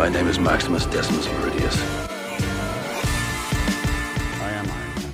My name is Maximus Decimus Meridius. I am Iron.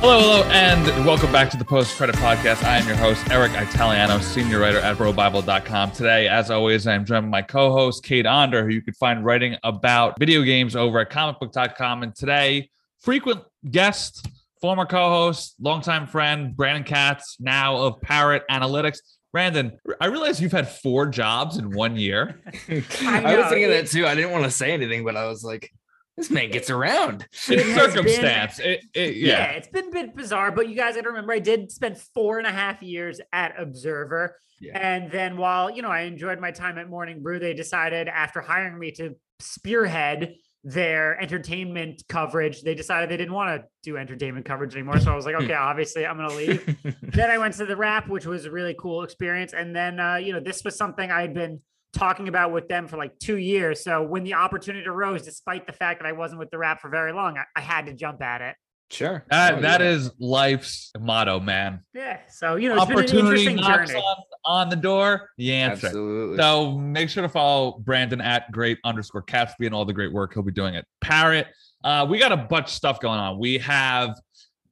Hello, hello, and welcome back to the Post Credit Podcast. I am your host, Eric Italiano, senior writer at BroBible.com. Today, as always, I am joined by my co-host, Cade Onder, who you can find writing about video games over at comicbook.com. And today, frequent guest, former co-host, longtime friend, Brandon Katz, now of Parrot Analytics. Brandon, I realize you've had four jobs in one year. I, I was thinking that too. I didn't want to say anything, but I was like, this man gets around. It It's has circumstance. It- it- yeah. yeah. it's been a bit bizarre, but you guys got to remember I did spend four and a half years at Observer. Yeah. And then while, you know, I enjoyed my time at Morning Brew, they decided after hiring me to spearhead their entertainment coverage, they decided they didn't want to do entertainment coverage anymore. So I was like, okay, obviously I'm going to leave. then I went to the Wrap, which was a really cool experience. And then, uh, you know, this was something I had been talking about with them for like two years. So when the opportunity arose, despite the fact that I wasn't with the Wrap for very long, I, I had to jump at it. Sure. That, Oh, that yeah. is life's motto, man. Yeah. So, you know, it's been an Opportunity interesting knocks journey. on, on the door. The answer. absolutely. So make sure to follow Brandon at great underscore Katsby and all the great work he'll be doing at Parrot. Uh, we got a bunch of stuff going on. We have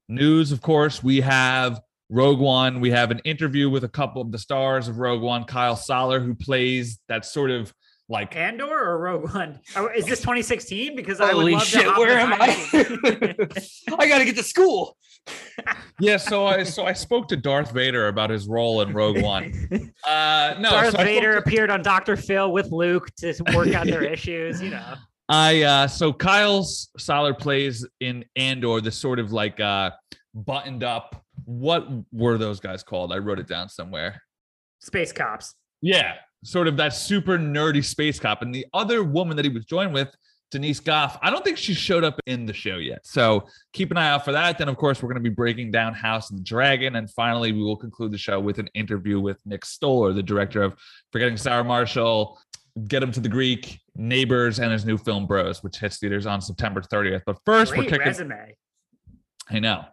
news, of course. We have Rogue One. We have an interview with a couple of the stars of Rogue One, Kyle Soller, who plays that sort of like Andor or Rogue One? Oh, is this 2016? Because I would Holy love to shit, hop where am I? I gotta get to school. yeah. So I so I spoke to Darth Vader about his role in Rogue One. Uh, no, Darth so Vader to- appeared on Dr. Phil with Luke to work out their issues, you know. I uh so Kyle Soller plays in Andor, the sort of like uh buttoned up. What were those guys called? I wrote it down somewhere. Space cops. Yeah, sort of that super nerdy space cop. And the other woman that he was joined with, Denise Gough, I don't think she showed up in the show yet. So keep an eye out for that. Then, of course, we're going to be breaking down House of the Dragon. And finally, we will conclude the show with an interview with Nick Stoller, the director of Forgetting Sarah Marshall, Get Him to the Greek, Neighbors, and his new film Bros, which hits theaters on September 30th. But first, Great we're kicking. resume. I know.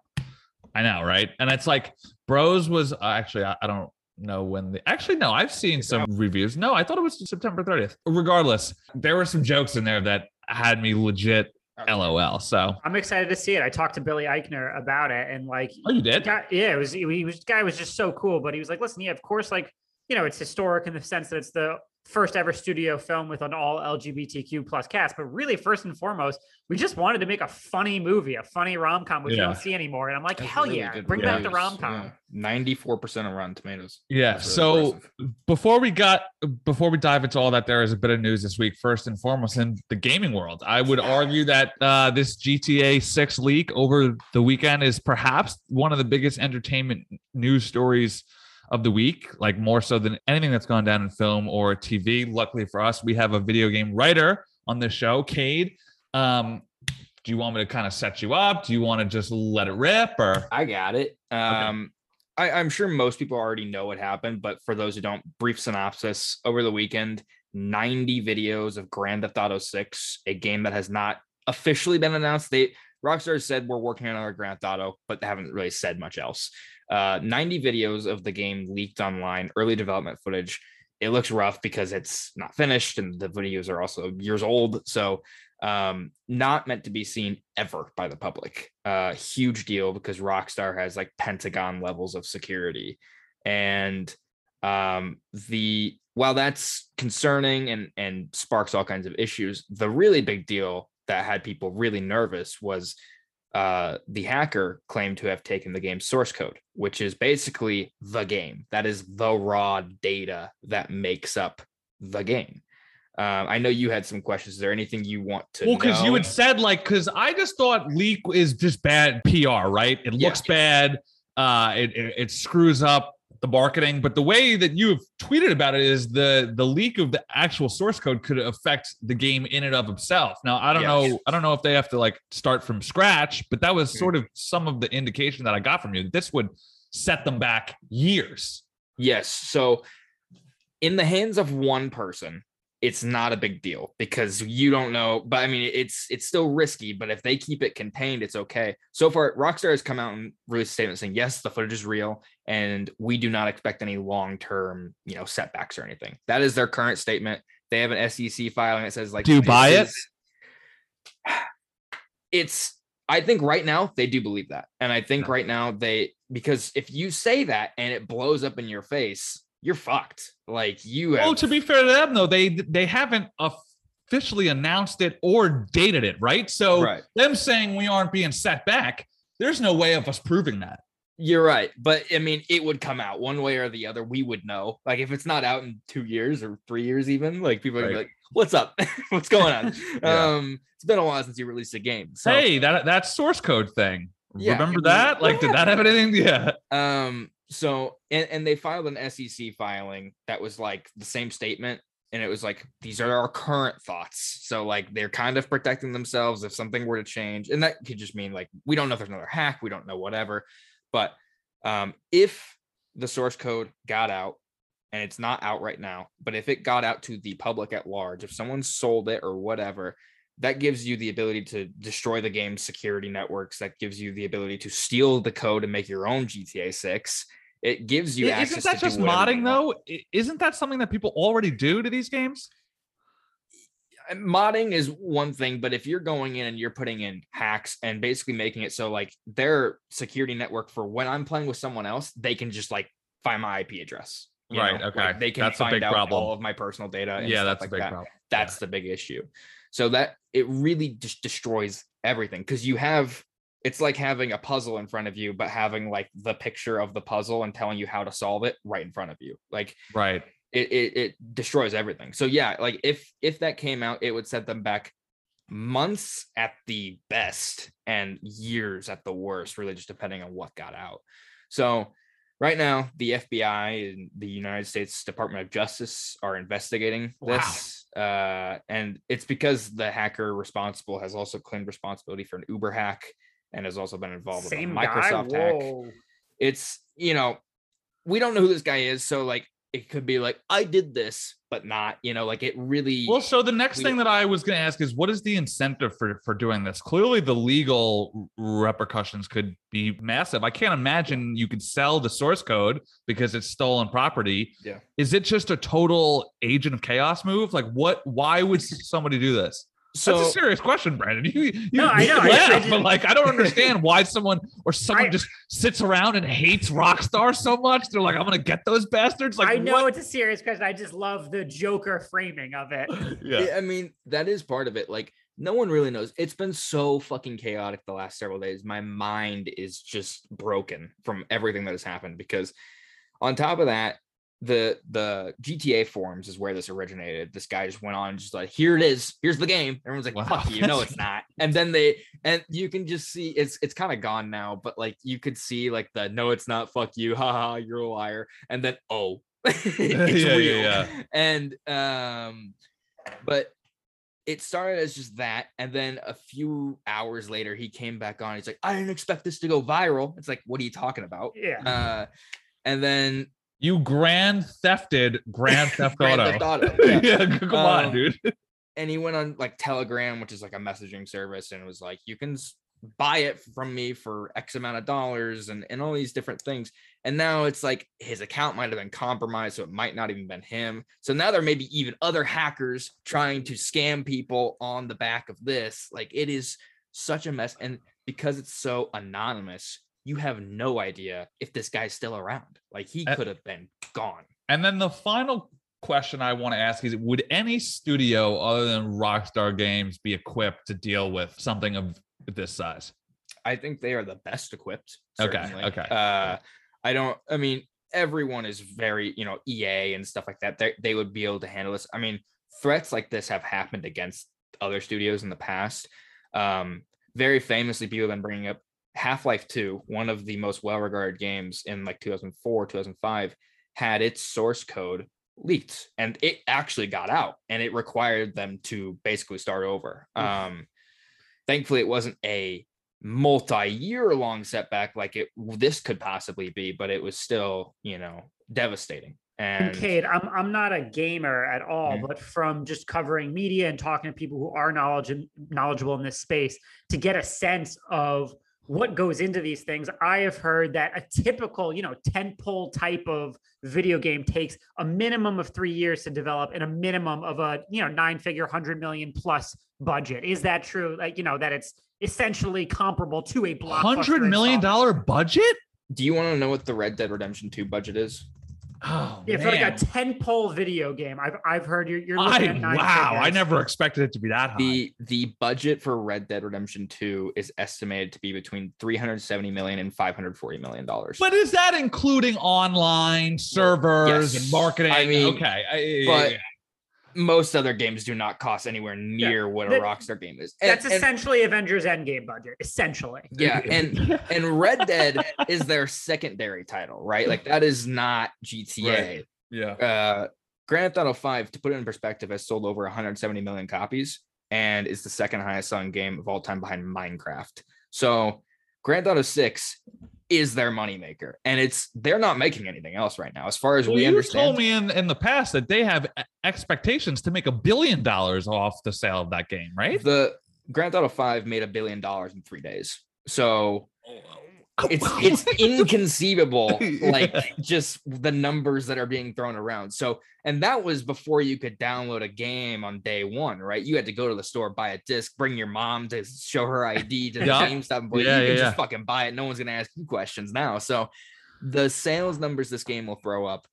I know, right? And it's like Bros was uh, actually I, I don't know when the actually no, I've seen some reviews. No, I thought it was September 30th. Regardless, there were some jokes in there that had me legit LOL. So I'm excited to see it. I talked to Billy Eichner about it and like Oh, you did? guy, yeah, it was he was guy was just so cool. But he was like, listen, yeah, of course, like you know, it's historic in the sense that it's the first ever studio film with an all LGBTQ plus cast. But really, first and foremost, we just wanted to make a funny movie, a funny rom com, which you Yeah. don't see anymore. And I'm like, That's hell really yeah, good bring back the rom com. Ninety-four percent of Rotten Tomatoes. Yeah. Really So impressive. before we got before we dive into all that, there is a bit of news this week. First and foremost, in the gaming world, I would argue that uh, this GTA 6 leak over the weekend is perhaps one of the biggest entertainment news stories of the week, like more so than anything that's gone down in film or TV. Luckily for us, we have a video game writer on this show, Cade. Um, do you want me to kind of set you up? Do you want to just let it rip or? I got it. Um, I, I'm sure most people already know what happened, but for those who don't, brief synopsis over the weekend 90 videos of Grand Theft Auto 6, a game that has not officially been announced. They Rockstar said we're working on another Grand Theft Auto, but they haven't really said much else. Uh, 90 videos of the game leaked online, early development footage. It looks rough because it's not finished and the videos are also years old. So um not meant to be seen ever by the public uh huge deal because rockstar has like pentagon levels of security and um the while that's concerning and and sparks all kinds of issues the really big deal that had people really nervous was uh the hacker claimed to have taken the game's source code which is basically the game that is the raw data that makes up the game um, I know you had some questions. Is there anything you want to Well, because you had said like, because I just thought leak is just bad PR, right? It Yeah. looks bad. Uh, it, it it screws up the marketing. But the way that you have tweeted about it is the the leak of the actual source code could affect the game in and of itself. Now I don't Yes. know. I don't know if they have to like start from scratch, but that was Mhm. sort of some of the indication that I got from you. that This would set them back years. Yes. So, in the hands of one person, it's not a big deal because you don't know. But I mean, it's it's still risky. But if they keep it contained, it's okay. So far, Rockstar has come out and released a statement saying, "Yes, the footage is real, and we do not expect any long term, you know, setbacks or anything." That is their current statement. They have an SEC filing that says like Do you buy it? It's I think right now they do believe that. And I think right now they because if you say that and it blows up in your face, you're fucked. Like you have Oh, to be fair to them though, they they haven't officially announced it or dated it, right? So Right. them saying we aren't being set back, there's no way of us proving that. You're right, but I mean, it would come out one way or the other. We would know. Like if it's not out in two years or three years, even like people are Right. like, "What's up? What's going on?" Yeah. Um, it's been a while since you released a game. So, hey, that that source code thing. Yeah, Remember that? Like, did that have anything? Yeah. um, so and and they filed an SEC filing that was like the same statement, and it was like these are our current thoughts. So like they're kind of protecting themselves if something were to change, and that could just mean like we don't know if there's another hack, we don't know whatever, but um, if the source code got out and it's not out right now, but if it got out to the public at large, if someone sold it or whatever, that gives you the ability to destroy the game's security networks. That gives you the ability to steal the code and make your own GTA 6. It gives you I- access Isn't that to just whatever modding though? Isn't that something that people already do to these games? Modding is one thing, but if you're going in and you're putting in hacks and basically making it so like their security network for when I'm playing with someone else, they can just like find my IP address. Right, know? okay. Like, they can That's a find big out problem. all of my personal data. and yeah, that's like a big that. problem. That's the big issue. So that it really just destroys everything because you have it's like having a puzzle in front of you, but having like the picture of the puzzle and telling you how to solve it right in front of you. Like Right. it, it it destroys everything. So yeah, like if if that came out, it would set them back months at the best and years at the worst, really just depending on what got out. So right now, the FBI and the United States Department of Justice are investigating Wow. this. Uh, and it's because the hacker responsible has also claimed responsibility for an Uber hack and has also been involved Same with Microsoft guy. hack it's you know we don't know who this guy is so like it could be like i did this but not you know like it really Well, so the next we- thing that I was going to ask is what is the incentive for for doing this? Clearly, the legal repercussions could be massive. I can't imagine you could sell the source code because it's stolen property. Yeah. Is it just a total agent of chaos move? Like, what? Why would somebody do this? So That's a serious question, Brandon. You, you, No, I know. I- laugh, I but like, I don't understand why someone or someone I- just sits around and hates Rockstar so much. They're like, I'm gonna get those bastards. Like, I know what? it's a serious question. I just love the Joker framing of it. Yeah. yeah, i mean that is part of it like no one really knows it's been so fucking chaotic the last several days my mind is just broken from everything that has happened because on top of that the the gta forums is where this originated. This guy just went on and just like here it is. Here's the game. Everyone's like Wow. fuck you. No it's not. And then they and you can just see it's it's kind of gone now but like you could see like the no it's not. Fuck you. Haha you're a liar. And then oh it's Yeah, yeah, yeah. and um but it started as just that and then a few hours later he came back on. He's like i didn't expect this to go viral. It's like what are you talking about? Yeah. uh and then You grand thefted Grand Theft Grand Auto. Theft Auto, yeah, yeah. come on, Um, dude. and he went on like telegram which is like a messaging service and it was like you can buy it from me for x amount of dollars and and all these different things and now it's like his account might have been compromised so it might not even been him so now there may be even other hackers trying to scam people on the back of this like it is such a mess and because it's so anonymous you have no idea if this guy's still around like he could have been gone And then the final question I want to ask is would any studio other than Rockstar Games be equipped to deal with something of this size? I think they are the best equipped. Okay, okay. Uh, I don't. I mean, everyone is very, you know, EA and stuff like that. They they would be able to handle this. I mean, threats like this have happened against other studios in the past. Um, very famously, people have been bringing up Half Life Two, one of the most well regarded games in like 2004, 2005, had its source code leaked, and it actually got out, and it required them to basically start over. Oof. Um, thankfully, it wasn't a multi-year long setback like it this could possibly be but it was still you know devastating and Cade, I'm I'm not a gamer at all, Mhm. but from just covering media and talking to people who are knowledge knowledgeable in this space to get a sense of what goes into these things. I have heard that a typical, you know, tentpole type of video game takes a minimum of three years to develop and a minimum of a, you know, nine figure, hundred million plus budget. Is that true? Like, you know, that it's essentially comparable to a hundred million dollar budget? Do you want to know what the Red Dead Redemption 2 budget is? Oh, yeah, for like a tentpole video game. I've I've heard you're. you're I, wow, figures. I never expected it to be that high. The the budget for Red Dead Redemption Two is estimated to be between 370 million and 540 million dollars. But is that including online servers yes. and marketing? I mean, okay, I, but most other games do not cost anywhere near yeah. what a Rockstar game is. And, that's essentially and, Avengers Endgame budget, essentially. Yeah, and and Red Dead is their secondary title, right? Like that is not GTA. Right. Yeah. Uh, Grand Theft Auto 5, to put it in perspective, has sold over 170 million copies and is the second highest selling game of all time behind Minecraft. So Grand Theft Auto 6 is their moneymaker. And it's they're not making anything else right now, as far as well, we you understand. told me in, in the past that they have expectations to make a billion dollars off the sale of that game, right? The Grand Theft Auto 5 made a billion dollars in three days. So oh, it's it's inconceivable like just the numbers that are being thrown around. So and that was before you could download a game on day one right? You had to go to the store buy a disc bring your mom to show her id to the yep. gamestop but yeah, you can yeah, just fucking buy it. No one's gonna ask you questions now. So the sales numbers this game will throw up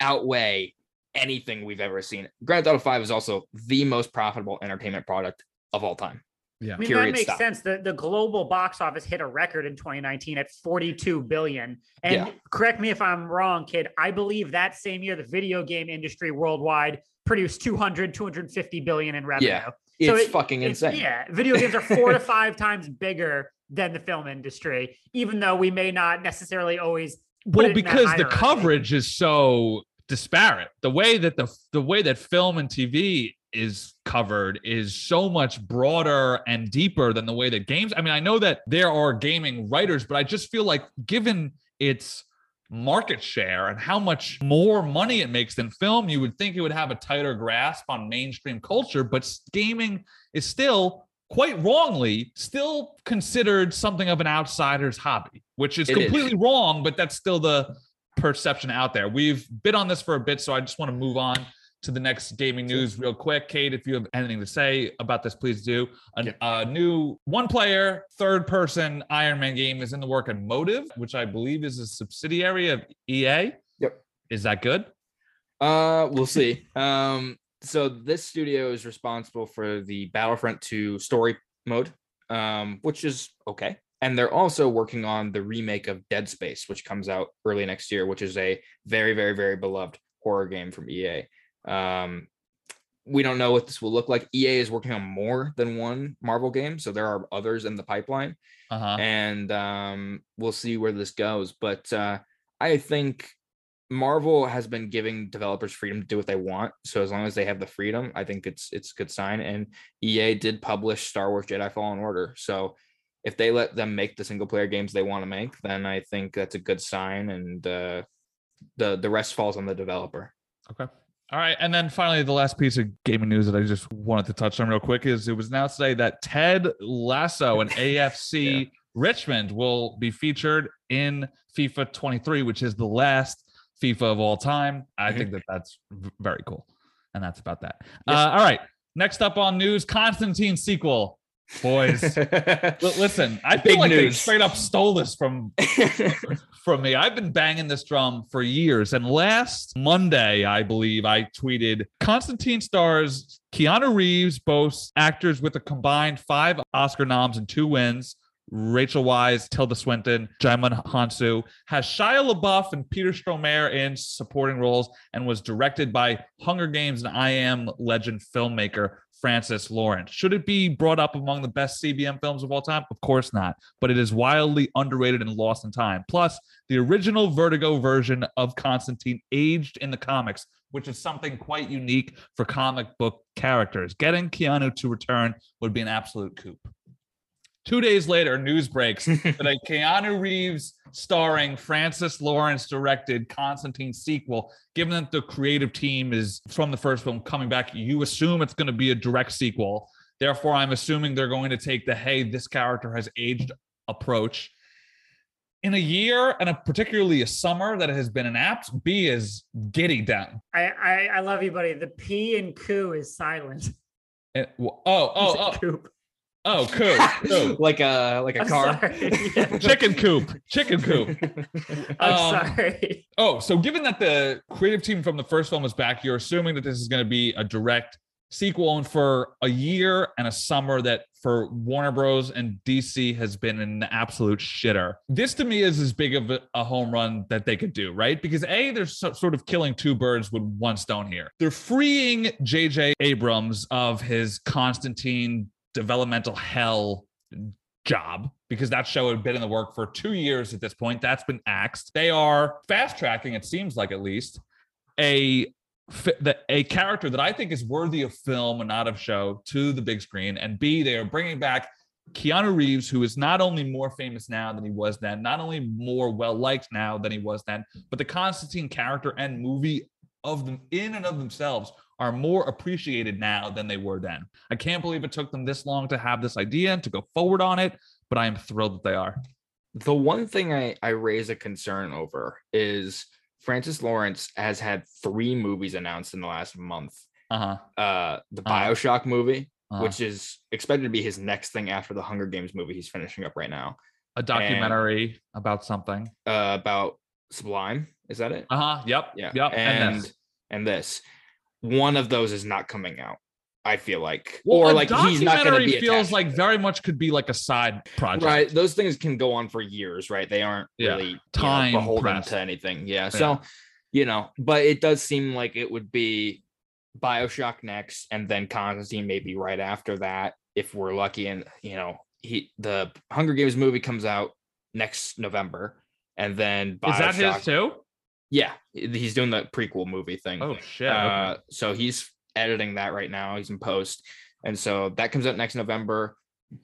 outweigh anything we've ever seen. Grand theft auto 5 is also the most profitable entertainment product of all time yeah. I mean, Period that makes stop. sense. The, the global box office hit a record in 2019 at 42 billion. And yeah. correct me if I'm wrong, kid. I believe that same year, the video game industry worldwide produced 200, 250 billion in revenue. Yeah. It's so it, fucking insane. yeah. Video games are four to five times bigger than the film industry, even though we may not necessarily always. Well, because the coverage is so disparate. The way that the the way that film and TV is covered is so much broader and deeper than the way that games. I mean, I know that there are gaming writers, but I just feel like given its market share and how much more money it makes than film, you would think it would have a tighter grasp on mainstream culture, but gaming is still quite wrongly still considered something of an outsider's hobby, which is it completely is. wrong, but that's still the perception out there. We've been on this for a bit, so I just want to move on to the next gaming news real quick. Cade, if you have anything to say about this, please do. A, yeah. a new one player, third person Iron Man game is in the work at Motive, which I believe is a subsidiary of EA. Yep. Is that good? Uh, we'll see. um, so this studio is responsible for the Battlefront 2 story mode, um, which is okay. And they're also working on the remake of Dead Space, which comes out early next year, which is a very, very, very beloved horror game from EA. Um, we don't know what this will look like. EA is working on more than one Marvel game, so there are others in the pipeline, uh-huh. and um, we'll see where this goes. But uh, I think Marvel has been giving developers freedom to do what they want. So as long as they have the freedom, I think it's it's a good sign. And EA did publish Star Wars Jedi Fallen Order, so if they let them make the single player games they want to make, then I think that's a good sign, and uh, the the rest falls on the developer. Okay. All right. And then finally, the last piece of gaming news that I just wanted to touch on real quick is it was announced today that Ted Lasso and AFC yeah. Richmond will be featured in FIFA 23, which is the last FIFA of all time. I think that that's very cool. And that's about that. Yes. Uh, all right. Next up on news Constantine sequel boys. listen, I feel like news. they straight up stole this from from me. I've been banging this drum for years, and last Monday, I believe, I tweeted Constantine stars Keanu Reeves, both actors with a combined five Oscar noms and two wins. Rachel Weisz, Tilda Swinton, Djimon Hounsou has Shia LaBeouf and Peter Stormare in supporting roles and was directed by Hunger Games and I Am Legend filmmaker Francis Lawrence. Should it be brought up among the best CBM films of all time? Of course not, but it is wildly underrated and lost in time. Plus, the original Vertigo version of Constantine aged in the comics, which is something quite unique for comic book characters. Getting Keanu to return would be an absolute coup. Two days later, news breaks that a Keanu Reeves starring Francis Lawrence directed Constantine sequel. Given that the creative team is from the first film coming back, you assume it's going to be a direct sequel. Therefore, I'm assuming they're going to take the hey, this character has aged approach in a year and a particularly a summer that has been an apt, B is giddy down. I, I I love you, buddy. The P and coup is silent. And- oh, oh, oh, Coop. Oh, coop, coop. like a like a I'm car. Yeah. chicken coop, chicken coop. I'm Um, sorry. Oh, so given that the creative team from the first film is back, you're assuming that this is going to be a direct sequel, and for a year and a summer that for Warner Bros. and DC has been an absolute shitter. This to me is as big of a, a home run that they could do, right? Because A, they're so, sort of killing two birds with one stone here. They're freeing J.J. Abrams of his Constantine developmental hell job because that show had been in the work for two years at this point. That's been axed. They are fast tracking, it seems like at least, a a character that I think is worthy of film and not of show to the big screen. And B, they are bringing back Keanu Reeves, who is not only more famous now than he was then, not only more well liked now than he was then, but the Constantine character and movie of them in and of themselves are more appreciated now than they were then. I can't believe it took them this long to have this idea and to go forward on it, but I am thrilled that they are. The one thing I, I raise a concern over is Francis Lawrence has had three movies announced in the last month. Uh huh. Uh, the Uh-huh. Bioshock movie, uh which is expected to be his next thing after the Hunger Games movie he's finishing up right now, a documentary about something. uh, about Sublime. Is that it? Uh huh. Yep. Yeah. Yep. And this. and this, one of those is not coming out. I feel like, Well, or like he's not going to be feels like very much could be like a side project. right. Those things can go on for years, right? They aren't Yeah. really you know, Time beholden to anything. Yeah. So, you know, but it does seem like it would be Bioshock next, and then Constantine maybe right after that, if we're lucky. And you know, he the Hunger Games movie comes out next November, and then Bioshock. Is that his too? Yeah, he's doing the prequel movie thing. Oh shit. Uh, okay. so he's editing that right now. He's in post, and so that comes out next November.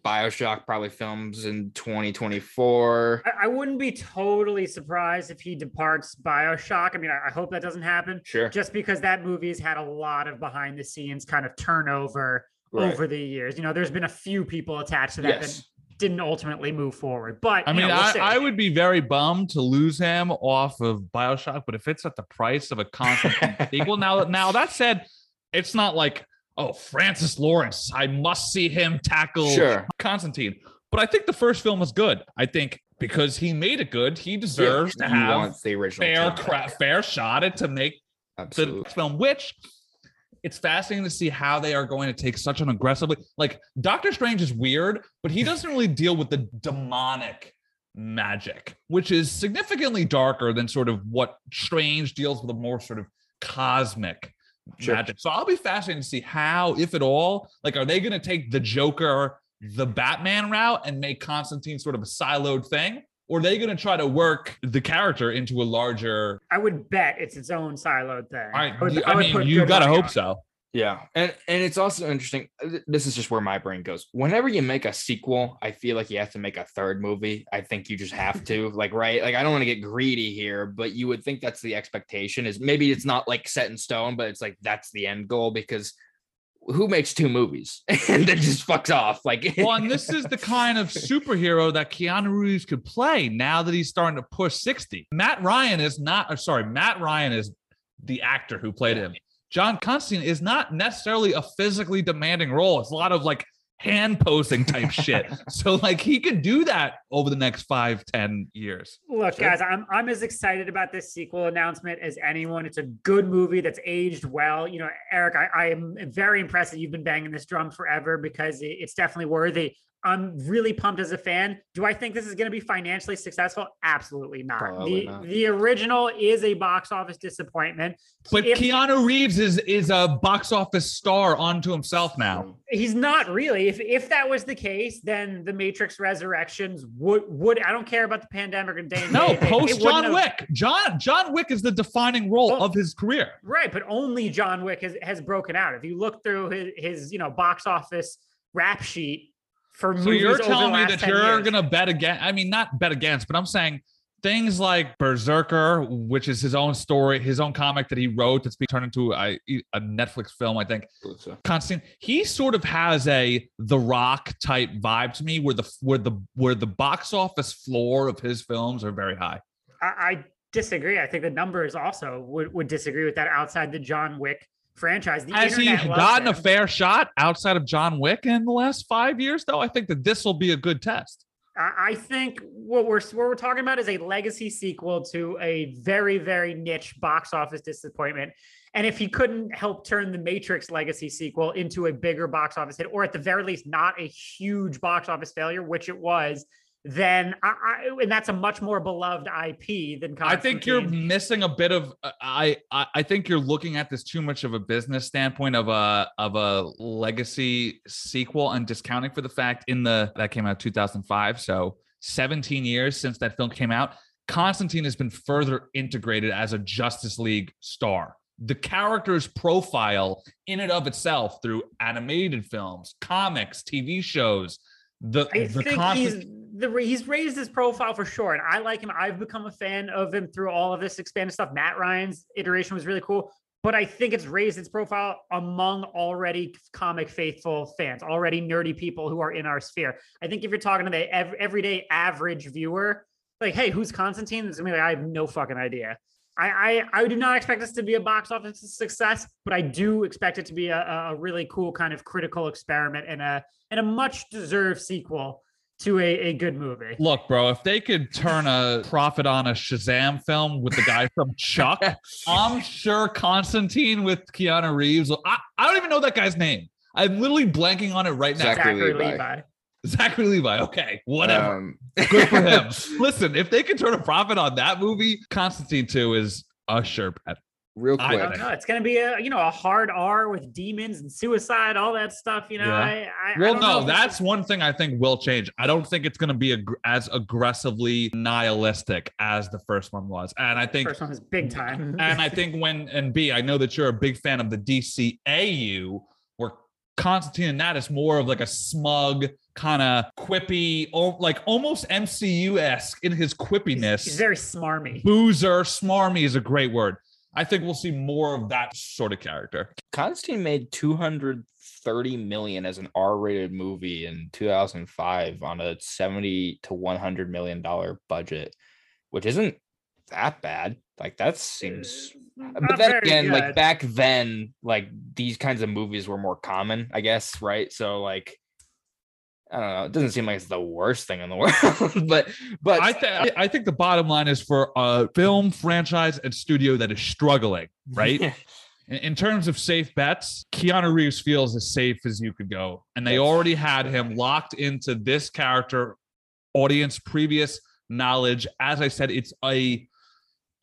Bioshock probably films in 2024. I, I wouldn't be totally surprised if he departs Bioshock. I mean, I, I hope that doesn't happen. Sure. Just because that movie's had a lot of behind the scenes kind of turnover Right. over the years. You know, there's been a few people attached to that Yes. That didn't ultimately move forward. But I you mean, know, we'll I. I would be very bummed to lose him off of Bioshock, but if it's at the price of a constant sequel, now now that said, it's not like oh Francis Lawrence, I must see him tackle Sure. Constantine. But I think the first film was good. I think because he made it good, he deserves Yeah, to he have the original. fair cra- fair shot at to make the Absolutely. next film, which it's fascinating to see how they are going to take such an aggressively like Doctor Strange is weird, but he doesn't really deal with the demonic magic, which is significantly darker than sort of what Strange deals with a more sort of cosmic Sure. magic. So I'll be fascinated to see how, if at all, like are they going to take the Joker, the Batman route and make Constantine sort of a siloed thing? Or are they going to try to work the character into a larger I would bet it's its own siloed thing. I, would- I, would mean, you good gotta hope on so. Yeah, and and it's also interesting. uh, This is just where my brain goes. Whenever you make a sequel, I feel like you have to make a third movie. I think you just have to, like, right? Like, I don't want to get greedy here, but you would think that's the expectation. Is maybe it's not like set in stone, but it's like that's the end goal because who makes two movies and then just fucks off? Like, Well, and this is the kind of superhero that Keanu Reeves could play now that he's starting to push 60. Matt Ryan is not, or sorry, Matt Ryan is the actor who played him. John Constantine is not necessarily a physically demanding role. It's a lot of like hand posing type shit. So like he could do that over the next five, ten years. Look, Sure. guys, I'm I'm as excited about this sequel announcement as anyone. It's a good movie that's aged well. You know, Eric, I, I am very impressed that you've been banging this drum forever because it- it's definitely worthy. I'm really pumped as a fan. Do I think this is going to be financially successful? Absolutely not. Probably the not. the original is a box office disappointment. But If- Keanu Reeves is is a box office star onto himself now. He's not really. If if that was the case, then the Matrix Resurrections would would I don't care about the pandemic or day and No, day, post it wouldn't John have- Wick. John John Wick is the defining role Well- of his career. Right, but only John Wick has, has broken out. If you look through his, his you know box office rap sheet for So movies you're over the telling me that you're years- gonna bet again? I mean, not bet against, but I'm saying things like Berserker, which is his own story, his own comic that he wrote that's being turned into a, a Netflix film, I think. So. Constantine, he sort of has a The Rock type vibe to me, where the where the where the box office floor of his films are very high. I, I disagree. I think the numbers also would, would disagree with that outside the John Wick franchise. The Has he gotten a fair shot outside of John Wick in the last five years? Though I think that this will be a good test. I I think what we're what we're talking about is a legacy sequel to a very very niche box office disappointment. And if he couldn't help turn the Matrix legacy sequel into a bigger box office hit, or at the very least not a huge box office failure, which it was, then I, I and that's a much more beloved IP than I think you're missing a bit of. uh, I, I I think you're looking at this too much of a business standpoint of a of a legacy sequel and discounting for the fact in the that came out 2005, so 17 years since that film came out. Constantine has been further integrated as a Justice League star. The character's profile in and of itself through animated films, comics, TV shows, the I the think constant he's the he's raised his profile for sure, and I like him. I've become a fan of him through all of this expanded stuff. Matt Ryan's iteration was really cool, but I think it's raised its profile among already comic faithful fans, already nerdy people who are in our sphere. I think if you're talking to the ev- everyday average viewer, like, hey, who's Constantine? It's gonna be like, I have no fucking idea. I, I I do not expect this to be a box office success, but I do expect it to be a, a really cool kind of critical experiment and a and a much deserved sequel to a, a good movie. Look, bro, if they could turn a profit on a Shazam film with the guy from Chuck, I'm sure Constantine with Keanu Reeves. I, I don't even know that guy's name. I'm literally blanking on it right now. Zachary Zachary Levi. Levi. Zachary Levi. Okay, whatever. Um, Good for him. Listen, if they could turn a profit on that movie, Constantine 2 is a sure bet. Real I I quick, don't know. It's gonna be a you know a hard R with demons and suicide, all that stuff. You know, Yeah. I, I I Well, don't no, if this that's is- one thing I think will change. I don't think it's going to be ag- as aggressively nihilistic as the first one was. And I think first one was big time. and I think when and B, I know that you're a big fan of the DCAU, where Constantine and that is more of like a smug, kind of quippy, or like almost MCU esque in his he's, quippiness. he's very smarmy. Boozer, smarmy is a great word. I think we'll see more of that sort of character. Constantine made 230 million as an R-rated movie in 2005 on a 70 to 100 million dollar budget, which isn't that bad. Like that seems eh, Not but then very again, like back then, like these kinds of movies were more common, I guess, right? So like I don't know, it doesn't seem like it's the worst thing in the world, but but I, th- I think the bottom line is for a film franchise and studio that is struggling, right? in, in terms of safe bets, Keanu Reeves feels as safe as you could go. And they already had him locked into this character, audience, previous knowledge. As I said, it's a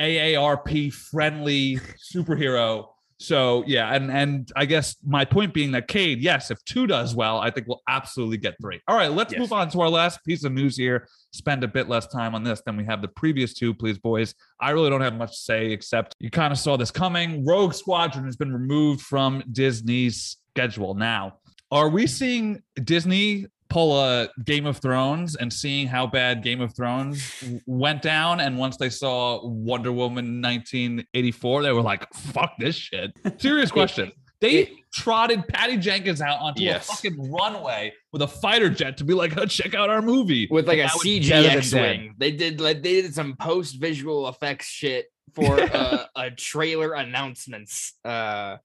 AARP friendly superhero. So yeah, and and I guess my point being that Cade, yes, if two does well, I think we'll absolutely get three. All right, let's Yes. move on to our last piece of news here. Spend a bit less time on this than we have the previous two, please, boys. I really don't have much to say except you kind of saw this coming. Rogue Squadron has been removed from Disney's schedule. Now, are we seeing Disney pull a Game of Thrones and seeing how bad Game of Thrones went down? And once they saw Wonder Woman 1984, they were like, fuck this shit. Serious question. They trotted Patty Jenkins out onto Yes. a fucking runway with a fighter jet to be like, oh, check out our movie. with like a That was CG X-wing. They did like they did some post visual effects shit for uh, a trailer announcements. Uh,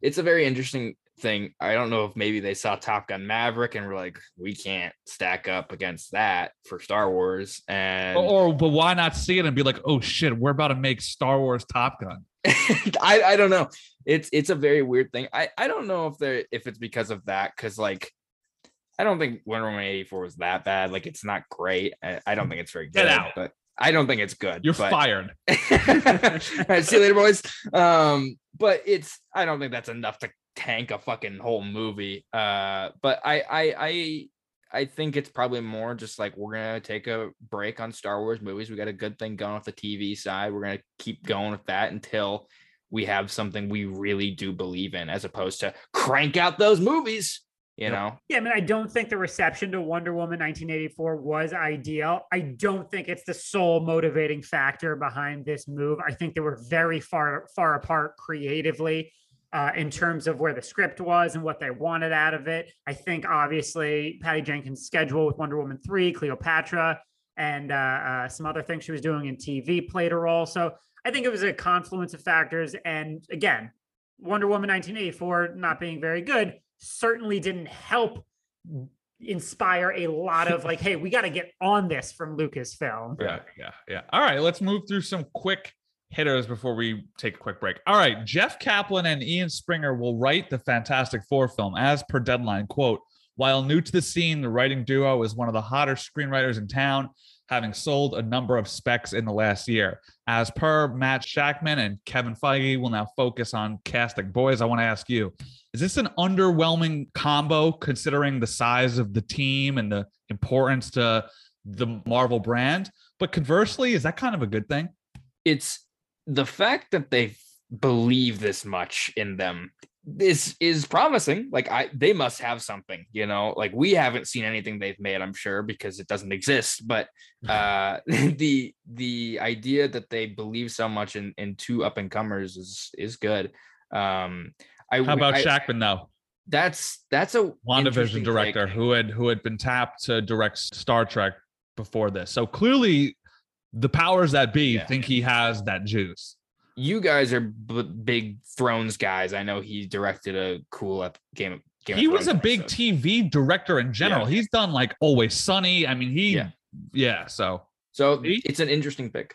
it's a very interesting thing. I don't know if maybe they saw Top Gun Maverick and were like, we can't stack up against that for Star Wars. And Or, or- but why not see it and be like, oh shit, we're about to make Star Wars Top Gun. I, I don't know. It's it's a very weird thing. I, I don't know if they're if it's because of that because like I don't think Wonder Woman eighty four was that bad. Like it's not great. I, I don't think it's very Get good. out. But I don't think it's good. You're but- fired. All right, see you later, boys. Um, but it's I don't think that's enough to tank a fucking whole movie. Uh, but I I I I think it's probably more just like we're gonna take a break on Star Wars movies. We got a good thing going with the TV side. We're gonna keep going with that until we have something we really do believe in, as opposed to crank out those movies. You Yep. know, Yeah, I mean, I don't think the reception to Wonder Woman 1984 was ideal. I don't think it's the sole motivating factor behind this move. I think they were very far far apart creatively uh, in terms of where the script was and what they wanted out of it. I think obviously Patty Jenkins' schedule with Wonder Woman 3, Cleopatra, and uh, uh, some other things she was doing in TV played a role. So I think it was a confluence of factors. And again, Wonder Woman 1984 not being very good certainly didn't help inspire a lot of like, hey, we got to get on this from Lucasfilm. Yeah, yeah, yeah. All right, let's move through some quick hitters before we take a quick break. All right, Jeff Kaplan and Ian Springer will write the Fantastic Four film as per deadline. Quote, while new to the scene, the writing duo is one of the hotter screenwriters in town, having sold a number of specs in the last year. As per Matt Shakman and Kevin Feige will now focus on casting. Boys, I want to ask you, is this an underwhelming combo considering the size of the team and the importance to the Marvel brand? But conversely, is that kind of a good thing? it's the fact that they believe this much in them this is promising like i they must have something you know like we haven't seen anything they've made i'm sure because it doesn't exist but uh the the idea that they believe so much in in two up and comers is is good um i How about I, Shakman though? that's that's a WandaVision director who had who had been tapped to direct Star Trek before this. So clearly the powers that be Yeah. think he has that juice. you guys are b- big thrones guys i know he directed a cool ep- game of game of he was a Thrones big episode. TV director in general. He's done like Always Sunny. I mean, he Yeah. yeah, so so See? it's an interesting pick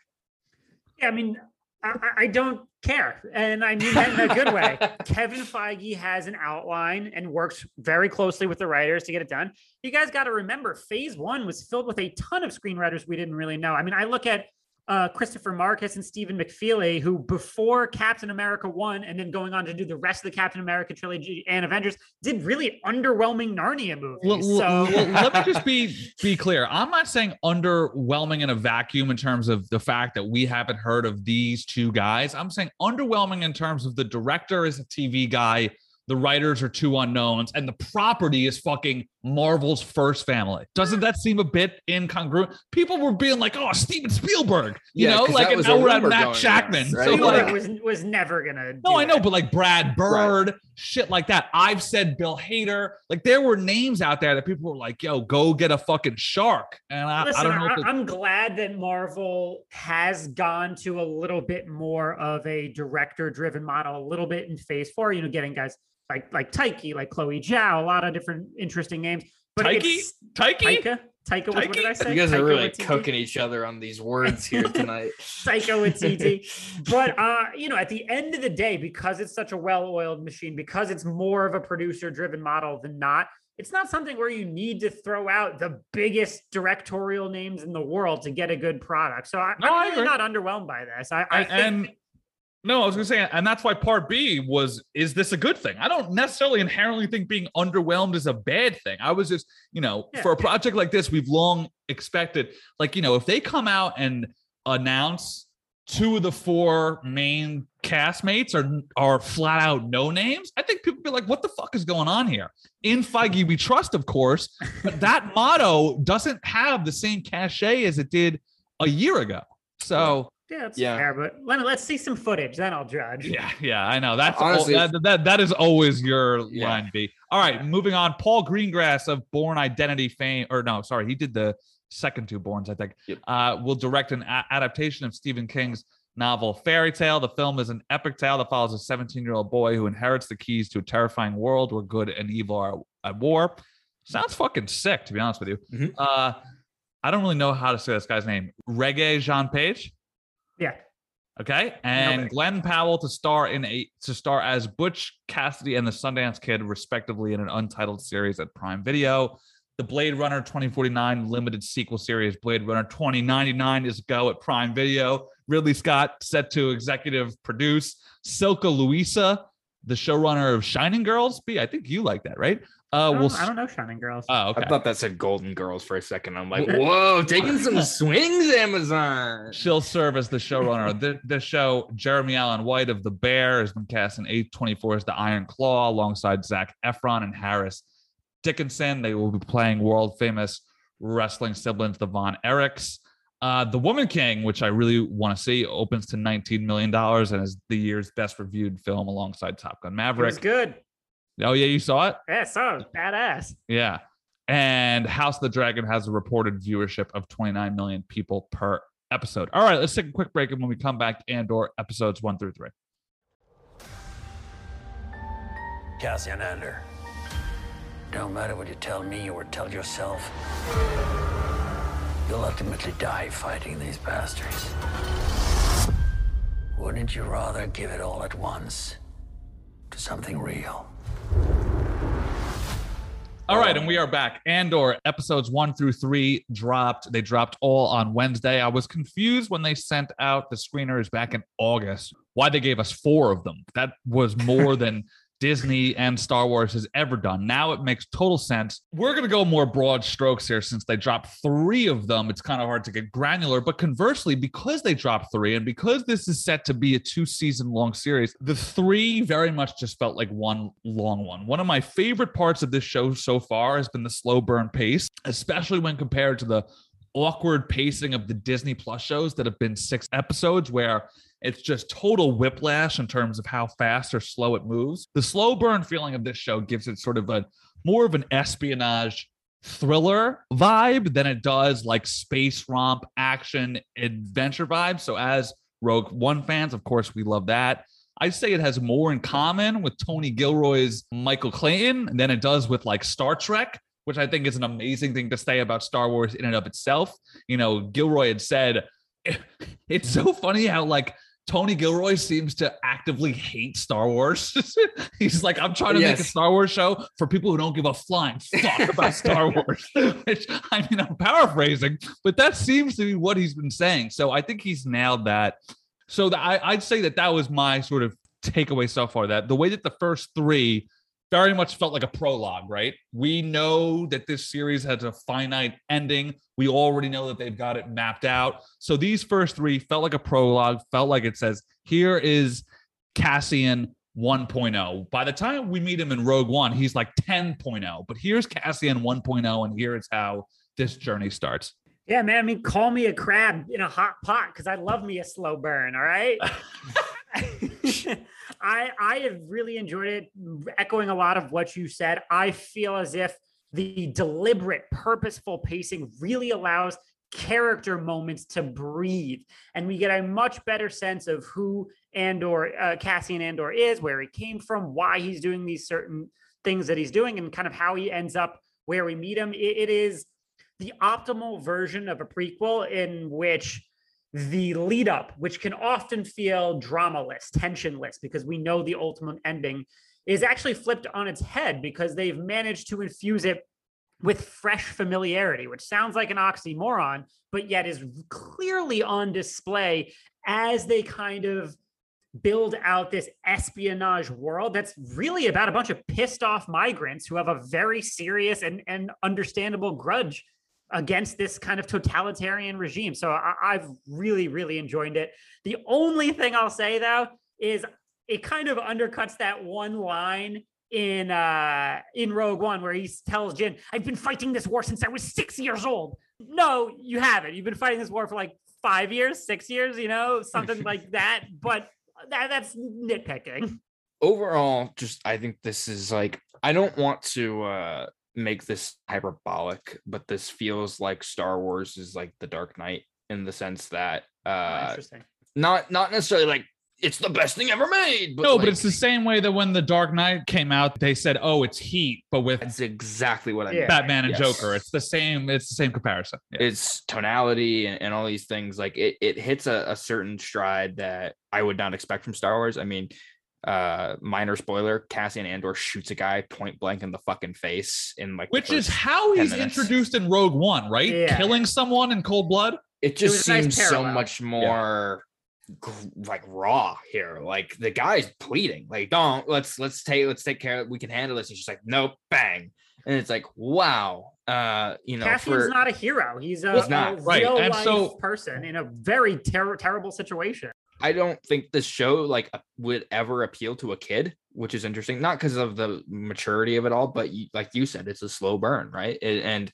Yeah, I mean, I, I- I don't care. And I mean that in a good way. Kevin Feige has an outline and works very closely with the writers to get it done. You guys got to remember, phase one was filled with a ton of screenwriters we didn't really know. I mean, I look at uh, Christopher Markus and Stephen McFeely, who before Captain America 1 and then going on to do the rest of the Captain America trilogy and Avengers did really underwhelming Narnia movies. L- so l- let me just be be clear. I'm not saying underwhelming in a vacuum in terms of the fact that we haven't heard of these two guys. I'm saying underwhelming in terms of the director is a TV guy, the writers are two unknowns, and the property is fucking Marvel's first family. Doesn't that seem a bit incongruent? People were being like, "Oh, Steven Spielberg," you Yeah, know, 'cause like that and now we're at Matt going Shakman. around, So right? Like, was was never gonna. no, I know, that. but like Brad Bird, shit like that. I've said Bill Hader. Like there were names out there that people were like, "Yo, go get a fucking shark." And I, Listen, I don't know. I, if it- am glad that Marvel has gone to a little bit more of a director-driven model, a little bit in Phase Four. You know, getting guys like like Taiki, like Chloe Zhao, a lot of different interesting names. But Taiki? it's Taiki? Taika, Taika, what, what did I say? You guys are really Waititi? cooking each other on these words here tonight. Psycho Waititi. but uh, you know, at the end of the day, because it's such a well-oiled machine, because it's more of a producer-driven model than not, it's not something where you need to throw out the biggest directorial names in the world to get a good product. So I, No, I I'm really not underwhelmed by this. I, I And- think and no, I was gonna say, and that's why part B was, is this a good thing? I don't necessarily inherently think being underwhelmed is a bad thing. I was just, you know, Yeah. for a project like this, we've long expected, like, you know, if they come out and announce two of the four main castmates are are flat out no names, I think people be like, what the fuck is going on here? In Feige, we trust, of course, but that motto doesn't have the same cachet as it did a year ago. So yeah, that's Yeah. fair. But let me let's see some footage, then I'll judge. yeah, yeah, I know. That's Honestly, al- that, that that is always your Yeah. line B. All right, moving on. Paul Greengrass of Bourne Identity fame, or no, sorry, he did the second two Bournes, I think. Yep. Uh, will direct an a- adaptation of Stephen King's novel Fairy Tale. The film is an epic tale that follows a 17 year old boy who inherits the keys to a terrifying world where good and evil are at war. Sounds fucking sick, to be honest with you. Mhm. Uh, I don't really know how to say this guy's name. Regé-Jean Page. Yeah. Okay, and Nobody. Glen Powell to star in a to star as Butch Cassidy and the Sundance Kid, respectively, in an untitled series at Prime Video. The Blade Runner 2049 limited sequel series, Blade Runner 2099, is go at Prime Video. Ridley Scott set to executive produce. Silka Luisa, the showrunner of Shining Girls. B, I think you like that, right? Uh, I, don't, we'll. I don't know Shining Girls. Oh, okay. I thought that said Golden Girls for a second. I'm like, whoa, taking some swings, Amazon. She'll serve as the showrunner. the, the show, Jeremy Allen White of The Bear has been cast in A24 as the Iron Claw alongside Zac Efron and Harris Dickinson. They will be playing world famous wrestling siblings, the Von Erichs. Uh, the Woman King, which I really want to see, opens to $19 million and is the year's best reviewed film alongside Top Gun Maverick. was Maverick. good. Oh, yeah, you saw it? Yeah, so badass. Yeah. And House of the Dragon has a reported viewership of 29 million people per episode. All right, let's take a quick break. And when we come back, Andor episodes one through three. Cassian Andor. Don't matter what you tell me or tell yourself. You'll ultimately die fighting these bastards. Wouldn't you rather give it all at once to something real? All right, and um, we are back. Andor episodes one through three dropped. They dropped all on Wednesday. I was confused when they sent out the screeners back in August. Why they gave us four of them? That was more than Disney and Star Wars has ever done. Now it makes total sense. We're going to go more broad strokes here since they dropped three of them. It's kind of hard to get granular. But conversely, because they dropped three and because this is set to be a two season long series, the three very much just felt like one long one. One of my favorite parts of this show so far has been the slow burn pace, especially when compared to the awkward pacing of the Disney Plus shows that have been six episodes where it's just total whiplash in terms of how fast or slow it moves. The slow burn feeling of this show gives it sort of a more of an espionage thriller vibe than it does like space romp action adventure vibe. So as Rogue One fans, of course, we love that. I'd say it has more in common with Tony Gilroy's Michael Clayton than it does with like Star Trek, which I think is an amazing thing to say about Star Wars in and of itself. You know, Gilroy had said, it's so funny how like Tony Gilroy seems to actively hate Star Wars. He's like, I'm trying to make a Star Wars show for people who don't give a flying fuck about Star Wars. Which I mean, I'm paraphrasing, but that seems to be what he's been saying. So I think he's nailed that. So that I, I'd say that that was my sort of takeaway so far. That the way that the first three very much felt like a prologue, right? We know that this series has a finite ending. We already know that they've got it mapped out. So these first three felt like a prologue, felt like it says, here is Cassian 1.0. By the time we meet him in Rogue One, he's like 10.0. But here's Cassian 1.0, and here is how this journey starts. Yeah, man. I mean, call me a crab in a hot pot because I love me a slow burn. All right. I I have really enjoyed it. Echoing a lot of what you said, I feel as if the deliberate, purposeful pacing really allows character moments to breathe, and we get a much better sense of who Andor uh, Cassian Andor is, where he came from, why he's doing these certain things that he's doing, and kind of how he ends up where we meet him. it- it is the optimal version of a prequel in which the lead up, which can often feel dramaless, tensionless, because we know the ultimate ending, is actually flipped on its head because they've managed to infuse it with fresh familiarity, which sounds like an oxymoron, but yet is clearly on display as they kind of build out this espionage world that's really about a bunch of pissed off migrants who have a very serious and, and understandable grudge against this kind of totalitarian regime. So I, I've really, really enjoyed it. The only thing I'll say though is it kind of undercuts that one line in uh in Rogue One where he tells Jyn, "I've been fighting this war since I was six years old." No, you haven't. You've been fighting this war for like five years, six years, you know, something like that. But that, that's nitpicking. overall just i think this is like i don't want to uh make this hyperbolic but this feels like star wars is like the dark knight in the sense that Oh, uh interesting. not not necessarily like it's the best thing ever made but no, but it's the same way that when The Dark Knight came out, they said, oh, it's Heat, but with that's exactly what i mean Batman and Yes. Joker. It's the same, it's the same comparison. Yeah. it's tonality and, and all these things like it, it hits a, a certain stride that i would not expect from star wars i mean uh minor spoiler cassian andor shoots a guy point blank in the fucking face in like Which is how he's minutes. introduced in Rogue One, right? Yeah. Killing someone in cold blood. it just was a nice seems so much more gr- like raw here like the guy's pleading like don't let's let's take let's take care of we can handle this he's just like nope bang and it's like wow uh you know Cassian's for not a hero. He's a, He's not, a right. real And life so- person in a very ter- terrible situation. I don't think this show like would ever appeal to a kid, which is interesting. Not because of the maturity of it all, but you, like you said, it's a slow burn, right? It, and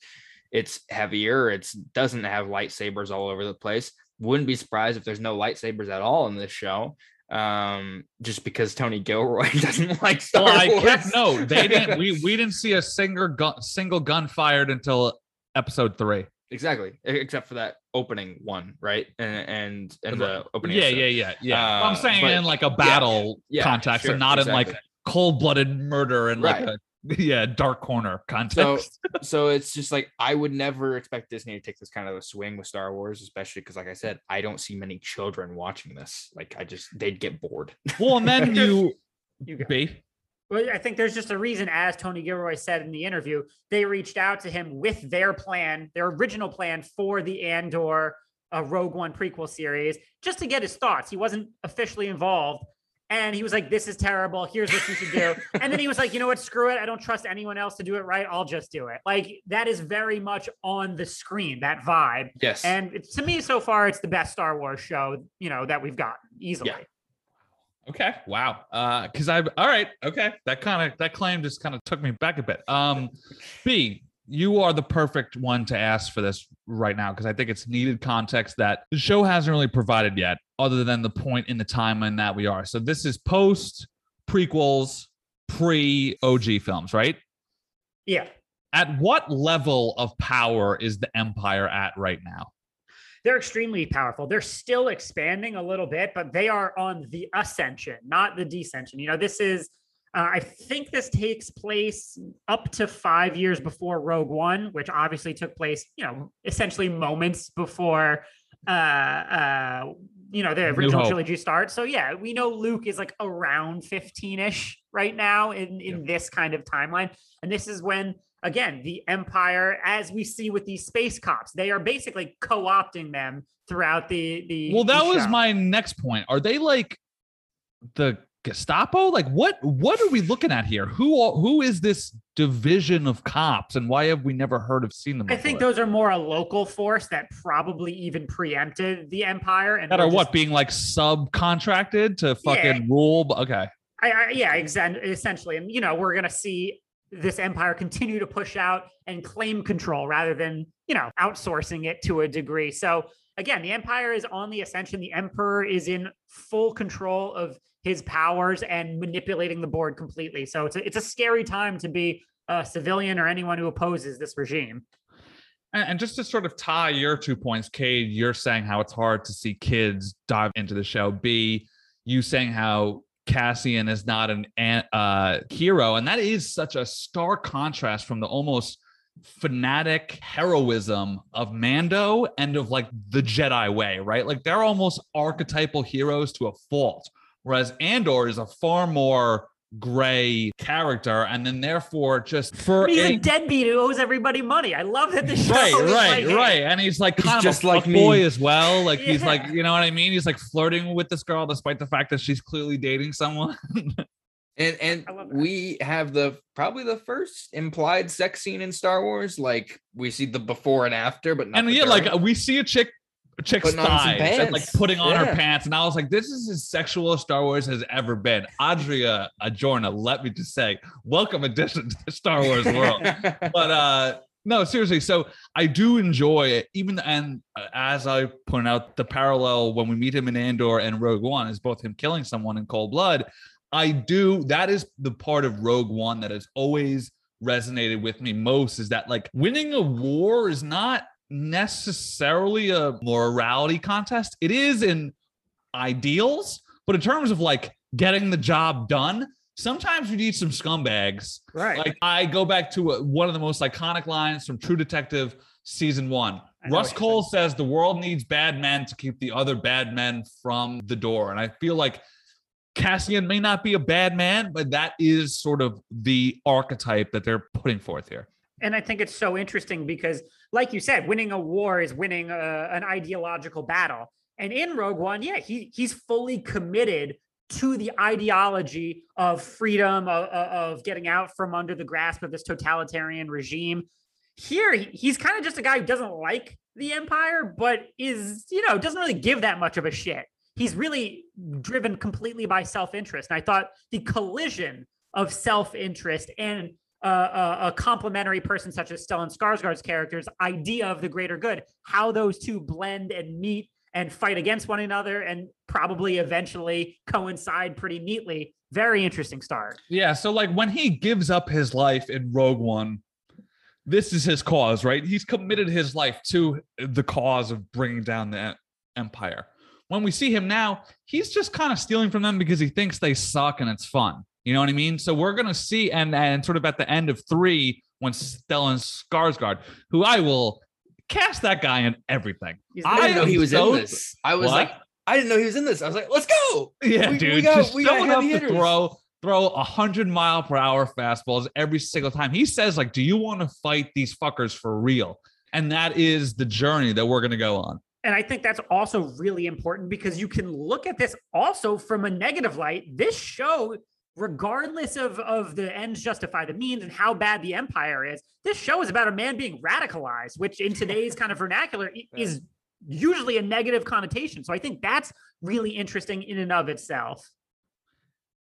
it's heavier. It's doesn't have lightsabers all over the place. Wouldn't be surprised if there's no lightsabers at all in this show um just because tony gilroy doesn't like Star well, i Wars. kept no they didn't we we didn't see a single gun single gun fired until episode three exactly except for that opening one right? And and, and the opening yeah episode. yeah yeah yeah. Uh, i'm saying but- in like a battle yeah, context sure, and not in like cold-blooded murder and like a yeah dark corner context. so so it's just like i would never expect disney to take this kind of a swing with star wars especially because like i said i don't see many children watching this. Like i just they'd get bored. Well and then you You go. Well, I think there's just a reason, as Tony Gilroy said in the interview, they reached out to him with their plan, their original plan for the Andor uh, Rogue One prequel series, just to get his thoughts. He wasn't officially involved. And he was like, This is terrible. Here's what you should do. and then he was like, You know what? Screw it. I don't trust anyone else to do it right. I'll just do it. Like, that is very much on the screen, that vibe. yes And to me, so far, it's the best Star Wars show, you know, that we've got easily. Yeah. Okay. Wow. Uh, because I all right. Okay. That kind of that claim just kind of took me back a bit. Um, B, you are the perfect one to ask for this right now because I think it's needed context that the show hasn't really provided yet, other than the point in the timeline that we are. So this is post prequels, pre OG films, right? Yeah. At what level of power is the Empire at right now? They're extremely powerful. They're still expanding a little bit, but they are on the ascension, not the descension. You know, this is, uh, I think this takes place up to five years before Rogue One, which obviously took place, you know, essentially moments before, uh, uh, you know, the original trilogy starts. So yeah, we know Luke is like around 15 ish right now in, in this kind of timeline. And this is when again, the Empire, as we see with these space cops, they are basically co-opting them throughout the the. Well, that the was my next point. Are they like the Gestapo? Like what what are we looking at here? Who who is this division of cops and why have we never heard of seen them I think those are more a local force that probably even preempted the Empire and that are what being like subcontracted to fucking rule. Okay. I, I, yeah, exactly. essentially, and you know, we're gonna see this empire continue to push out and claim control rather than you know outsourcing it to a degree. So again, the empire is on the ascension. The emperor is in full control of his powers and manipulating the board completely. So it's a, it's a scary time to be a civilian or anyone who opposes this regime. And, just to sort of tie your two points, Cade, you're saying how it's hard to see kids dive into the show. B, you saying how Cassian is not an uh, hero, and that is such a stark contrast from the almost fanatic heroism of Mando and of like the Jedi way, right? Like they're almost archetypal heroes to a fault, whereas Andor is a far more gray character, and then therefore just for He's a- a deadbeat who owes everybody money. I love that the show right, is right, like, right. And he's like He's kind of just a like like boy as well. Like he's like, you know what I mean? He's like flirting with this girl despite the fact that she's clearly dating someone. And and I love that. we have the probably the first implied sex scene in Star Wars. Like we see the before and after, but not and the yeah, like uh, we see a chick a chick's Putting on some thighs and like putting on her pants. And I was like, this is as sexual as Star Wars has ever been. Adria Arjona, let me just say, welcome addition to the Star Wars world. but uh no seriously so i do enjoy it even and uh, as i point out the parallel when we meet him in andor and rogue one is both him killing someone in cold blood i do that is the part of rogue one that has always resonated with me most is that like winning a war is not necessarily a morality contest it is in ideals but in terms of like getting the job done sometimes you need some scumbags right. like I go back to uh, one of the most iconic lines from True Detective season one. Rust Cohle says the world needs bad men to keep the other bad men from the door, and I feel like Cassian may not be a bad man, but that is sort of the archetype that they're putting forth here. And I think it's so interesting because, like you said, winning a war is winning a, an ideological battle. And in Rogue One, yeah, he he's fully committed to the ideology of freedom, of, of getting out from under the grasp of this totalitarian regime. Here, he's kind of just a guy who doesn't like the empire, but is you know doesn't really give that much of a shit. he's really driven completely by self-interest. And I thought the collision of self-interest and a, a complementary person such as Stellan Skarsgård's character's idea of the greater good, how those two blend and meet and fight against one another and probably eventually coincide pretty neatly. Very interesting start. Yeah. So, like, when he gives up his life in Rogue One, this is his cause, right? He's committed his life to the cause of bringing down the Empire. When we see him now, he's just kind of stealing from them because he thinks they suck and it's fun. You know what I mean? So we're gonna see, and and sort of at the end of three, when Stellan Skarsgård, who I will cast that guy in everything. He's I didn't know he was so- in this. I was What? like, I didn't know he was in this. I was like, let's go. Yeah, We- we dude, got- just we got showing up to throw throw a hundred mile per hour fastballs every single time. He says, like, "Do you want to fight these fuckers for real?" And that is the journey that we're gonna go on. And I think that's also really important because you can look at this also from a negative light. This show, regardless of, of the ends justify the means and how bad the empire is, this show is about a man being radicalized, which in today's kind of vernacular is usually a negative connotation. So I think that's really interesting in and of itself.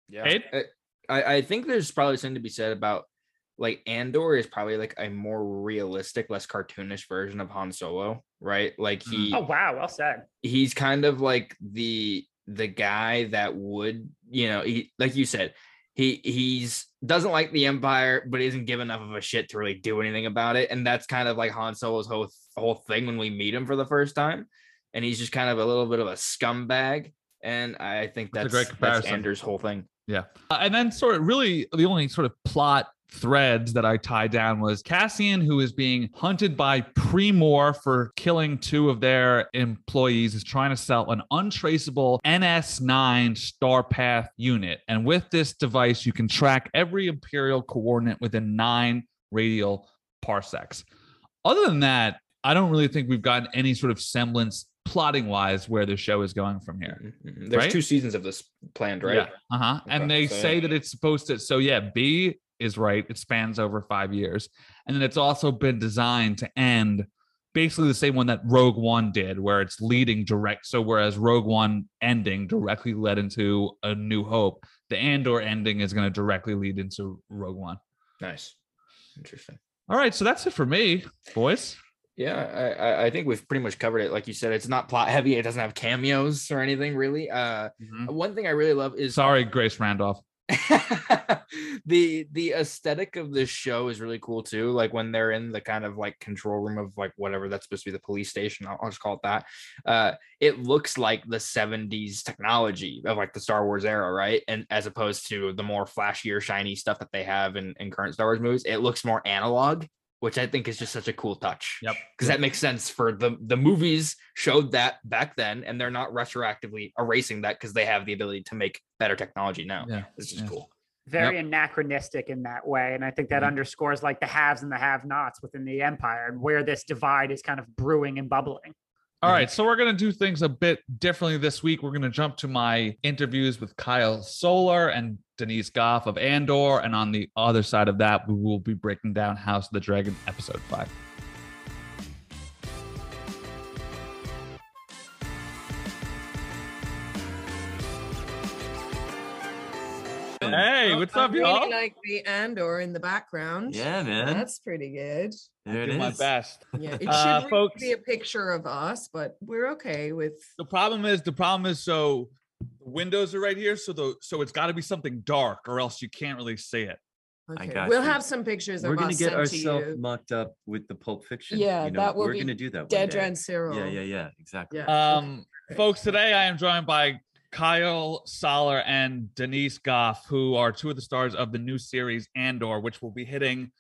Yeah. Cade? I, I I think there's probably something to be said about like Andor is probably like a more realistic, less cartoonish version of Han Solo, right? Like he Oh wow, well said. he's kind of like the the guy that would, you know, he like you said, he he's doesn't like the Empire, but isn't give enough of a shit to really do anything about it. And that's kind of like Han Solo's whole whole thing when we meet him for the first time. And he's just kind of a little bit of a scumbag. And I think That's a that's, great that's comparison. Andor's whole thing. Yeah. Uh, and then sort of really the only sort of plot threads that I tied down was Cassian, who is being hunted by Premor for killing two of their employees, is trying to sell an untraceable NS9 Starpath unit. And with this device, you can track every Imperial coordinate within nine radial parsecs. Other than that, I don't really think we've gotten any sort of semblance plotting wise where the show is going from here. Mhm. There's Right? two seasons of this planned, right? Yeah. Uh huh. And they say yeah. that it's supposed to. So yeah, B is right. It spans over five years, and then it's also been designed to end basically the same one that Rogue One did, where it's leading direct. So whereas Rogue One ending directly led into A New Hope, the Andor ending is going to directly lead into Rogue One. Nice. Interesting. All right, so that's it for me, boys. Yeah, I, I think we've pretty much covered it. Like you said, it's not plot heavy. It doesn't have cameos or anything really. Uh, one thing I really love is Sorry, Grace Randolph. the the aesthetic of this show is really cool too. Like when they're in the kind of like control room of like whatever that's supposed to be the police station. I'll, I'll just call it that. Uh, it looks like the 70s technology of like the Star Wars era, right? And as opposed to the more flashier, shiny stuff that they have in, in current Star Wars movies, it looks more analog, which I think is just such a cool touch. Yep. Because that makes sense for the the movies showed that back then, and they're not retroactively erasing that because they have the ability to make better technology now. Yeah. It's just Yeah. cool. very anachronistic in that way. And I think that Mhm. underscores like the haves and the have nots within the empire and where this divide is kind of brewing and bubbling. All right, mm-hmm. so we're going to do things a bit differently this week. We're going to jump to my interviews with Kyle Soller and Denise Gough of Andor. And on the other side of that, we will be breaking down House of the Dragon episode five. Hey, Oh, what's I up, really y'all? like the Andor in the background. Yeah, man. That's pretty good. there it Do my best. Yeah, it should Uh, really folks- be a picture of us, but we're okay with. The problem is, the problem is, so the windows are right here, so the so it's got to be something dark, or else you can't really see it. Okay, got we'll you. have some pictures We're of gonna us get ourselves you. mocked up with the Pulp Fiction. Yeah, you know, that will we're be gonna do that. one day. Dedra and Syril. Yeah, yeah, yeah. Exactly. Yeah. Um, folks, today I am joined by Kyle Soller and Denise Gough, who are two of the stars of the new series Andor, which will be hitting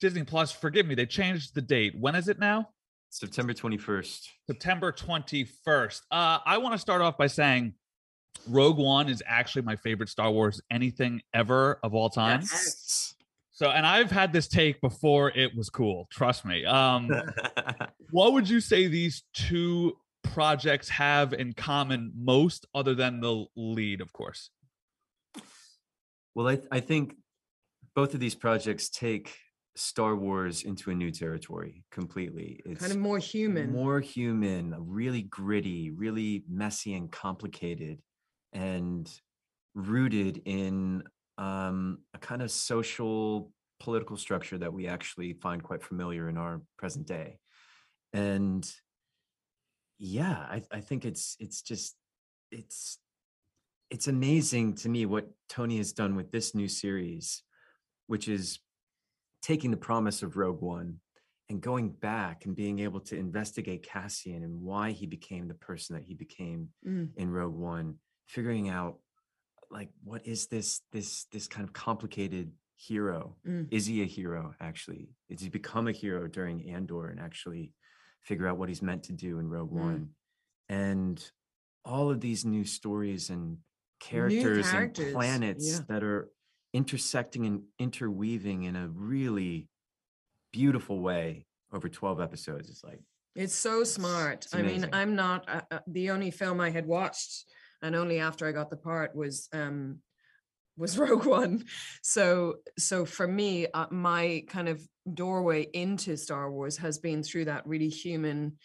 Disney Plus. Forgive me, they changed the date. When is it now? September 21st. September 21st. Uh, I want to start off by saying Rogue One is actually my favorite Star Wars anything ever of all time. Yes. So, and I've had this take before it was cool. Trust me. Um, what would you say these two projects have in common most other than the lead of course well, I, th- I think both of these projects take Star Wars into a new territory completely. It's kind of more human. more human, really gritty, really messy and complicated, and rooted in um, a kind of social political structure that we actually find quite familiar in our present day. And yeah, I, I think it's it's just it's it's amazing to me what Tony has done with this new series, which is taking the promise of Rogue One and going back and being able to investigate Cassian and why he became the person that he became Mm. in Rogue One, figuring out like what is this this this kind of complicated hero? Mm. Is he a hero actually? Is he become a hero during Andor and actually figure out what he's meant to do in Rogue Mm. One? And all of these new stories and characters, characters, and planets yeah. that are intersecting and interweaving in a really beautiful way over 12 episodes. It's like It's so smart. it's I mean. I'm not uh, uh, the only film I had watched, and only after I got the part was um was Rogue One. So so for me, uh, my kind of doorway into Star Wars has been through that really human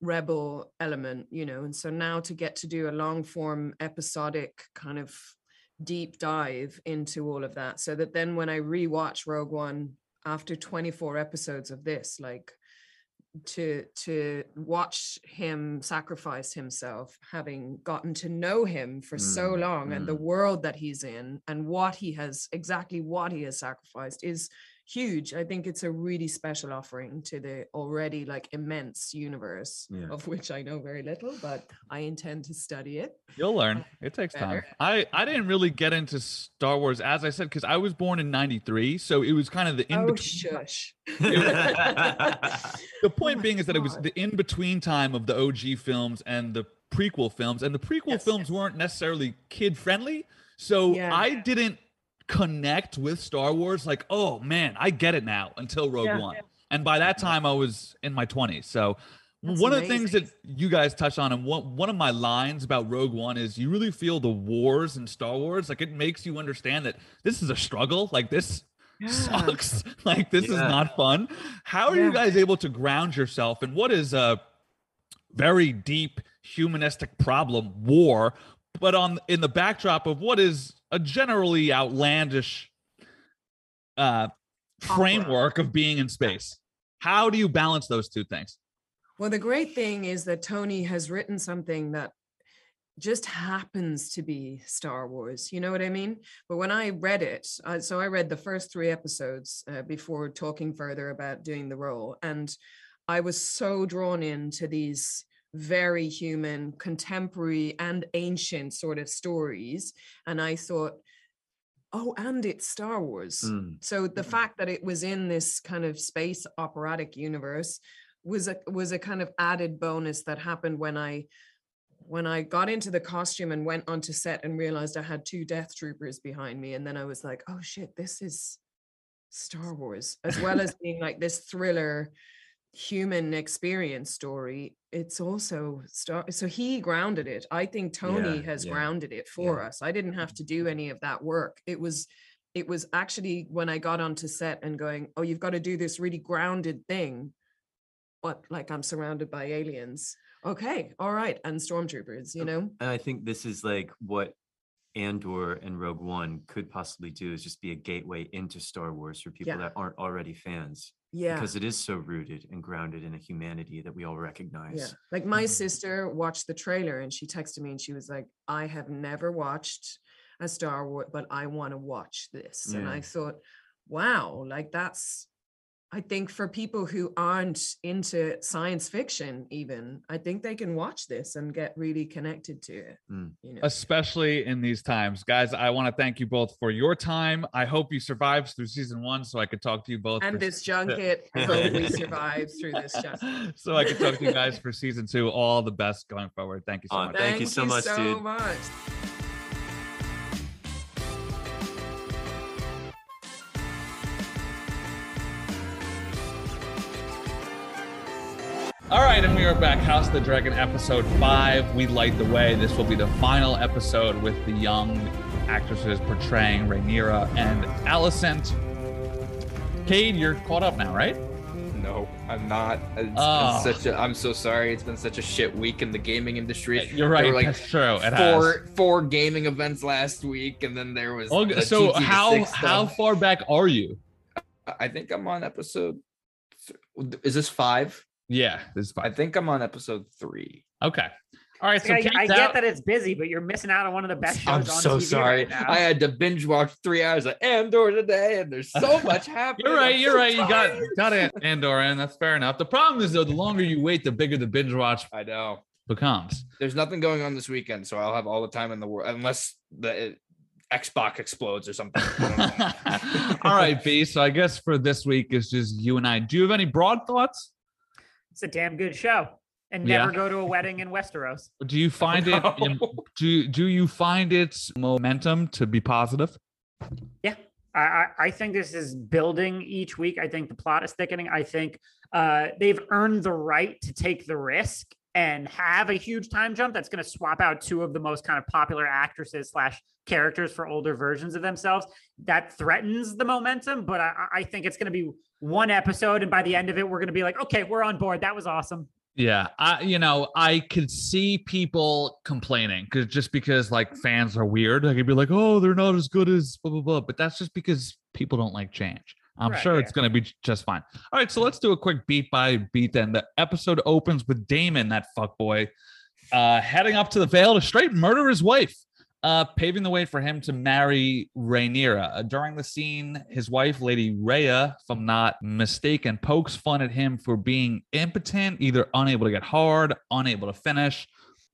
rebel element, you know. And so now to get to do a long form episodic kind of deep dive into all of that, so that then when I rewatch Rogue One after 24 episodes of this, like to to watch him sacrifice himself having gotten to know him for so Mm, long and the mm. world that he's in and what he has exactly what he has sacrificed is huge i think it's a really special offering to the already like immense universe Yeah. of which i know very little but i intend to study it You'll learn. Uh, it takes time. I I didn't really get into Star Wars as I said because I was born in '93, so it was kind of the in oh between. shush The point my being is that it was the in between time of the OG films and the prequel films, and the prequel Yes, films weren't necessarily kid friendly. So Yeah. I didn't connect with Star Wars like, oh man, I get it now until Rogue Yeah. One. And by that time, I was in my 20s. So That's one of the things that you guys touched on, and one, one of my lines about Rogue One is you really feel the wars in Star Wars. Like it makes you understand that this is a struggle. Like this Yeah. sucks. Like this is not fun. How are you guys able to ground yourself in what is a very deep humanistic problem, war, but on in the backdrop of what is a generally outlandish uh framework of being in space? How do you balance those two things? Well, the great thing is that Tony has written something that just happens to be Star Wars. You know what I mean? But when I read it, uh, so I read the first three episodes uh, before talking further about doing the role, and I was so drawn into these very human, contemporary, and ancient sort of stories. And I thought, oh, and it's Star Wars. Mm, So the Mhm. fact that it was in this kind of space operatic universe was a was a kind of added bonus that happened when I when I got into the costume and went onto set and realized I had two death troopers behind me and then I was like, oh shit, this is Star Wars as well as being like this thriller human experience story it's also star so he grounded it i think tony Yeah, has yeah, grounded it for us i didn't have to mm-hmm. do any of that work it was it was actually when I got onto set and going, oh, you've got to do this really grounded thing. But like I'm surrounded by aliens. Okay, all right, and stormtroopers, you oh, know? And I think this is like what Andor and Rogue One could possibly do is just be a gateway into Star Wars for people Yeah. that aren't already fans. Yeah. Because it is so rooted and grounded in a humanity that we all recognize. Yeah. Like my Mhm. sister watched the trailer and she texted me and she was like, I have never watched a Star Wars, but I want to watch this. And I thought, wow, like that's, I think for people who aren't into science fiction, even, I think they can watch this and get really connected to it. Mm. You know, especially in these times. Guys, I want to thank you both for your time. I hope you survived through season one so I could talk to you both. and for- this junket, I hope we survive through this junket. so I could talk to you guys for season two. All the best going forward. Thank you so Aw, much. Thank you so much, dude. much. Right, and we are back. House of the Dragon, episode five. We light the way. This will be the final episode with the young actresses portraying Rhaenyra and Alicent. Cade, you're caught up now, right? No, I'm not. It's Oh. such a. I'm so sorry. It's been such a shit week in the gaming industry. You're There right. were like That's true. It four has. four gaming events last week, and then there was. Okay, so GTA how how far back are you? I think I'm on episode. Is this five? Yeah, this is I think I'm on episode three. Okay. All right. So I, I get out. that it's busy, but you're missing out on one of the best shows I'm on so TV sorry. right now. I had to binge watch three hours of Andor today, and there's so much happening. You're right. I'm You're so right. You got got it, Andor, and that's fair enough. The problem is though, the longer you wait, the bigger the binge watch I know. becomes. There's nothing going on this weekend, so I'll have all the time in the world, unless the uh, Xbox explodes or something. All right, B. So I guess for this week it's just you and I. Do you have any broad thoughts? It's a damn good show. And Yeah. never go to a wedding in Westeros. Do you find it? Do do you find its momentum to be positive? Yeah. I, I think this is building each week. I think the plot is thickening. I think uh, they've earned the right to take the risk and have a huge time jump that's going to swap out two of the most kind of popular actresses slash characters for older versions of themselves. That threatens the momentum, but I, I think it's going to be one episode, and by the end of it, we're going to be like, okay, we're on board. That was awesome. Yeah, I you know I could see people complaining because just because like fans are weird, I could be like, oh, they're not as good as blah blah blah. But that's just because people don't like change. I'm Right, sure yeah. it's going to be just fine. All right, so let's do a quick beat by beat. Then the episode opens with Daemon, that fuck boy, uh, heading up to the Vale to straight murder his wife, uh, paving the way for him to marry Rhaenyra. Uh, during the scene, his wife, Lady Rhea, if I'm not mistaken, pokes fun at him for being impotent, either unable to get hard, unable to finish.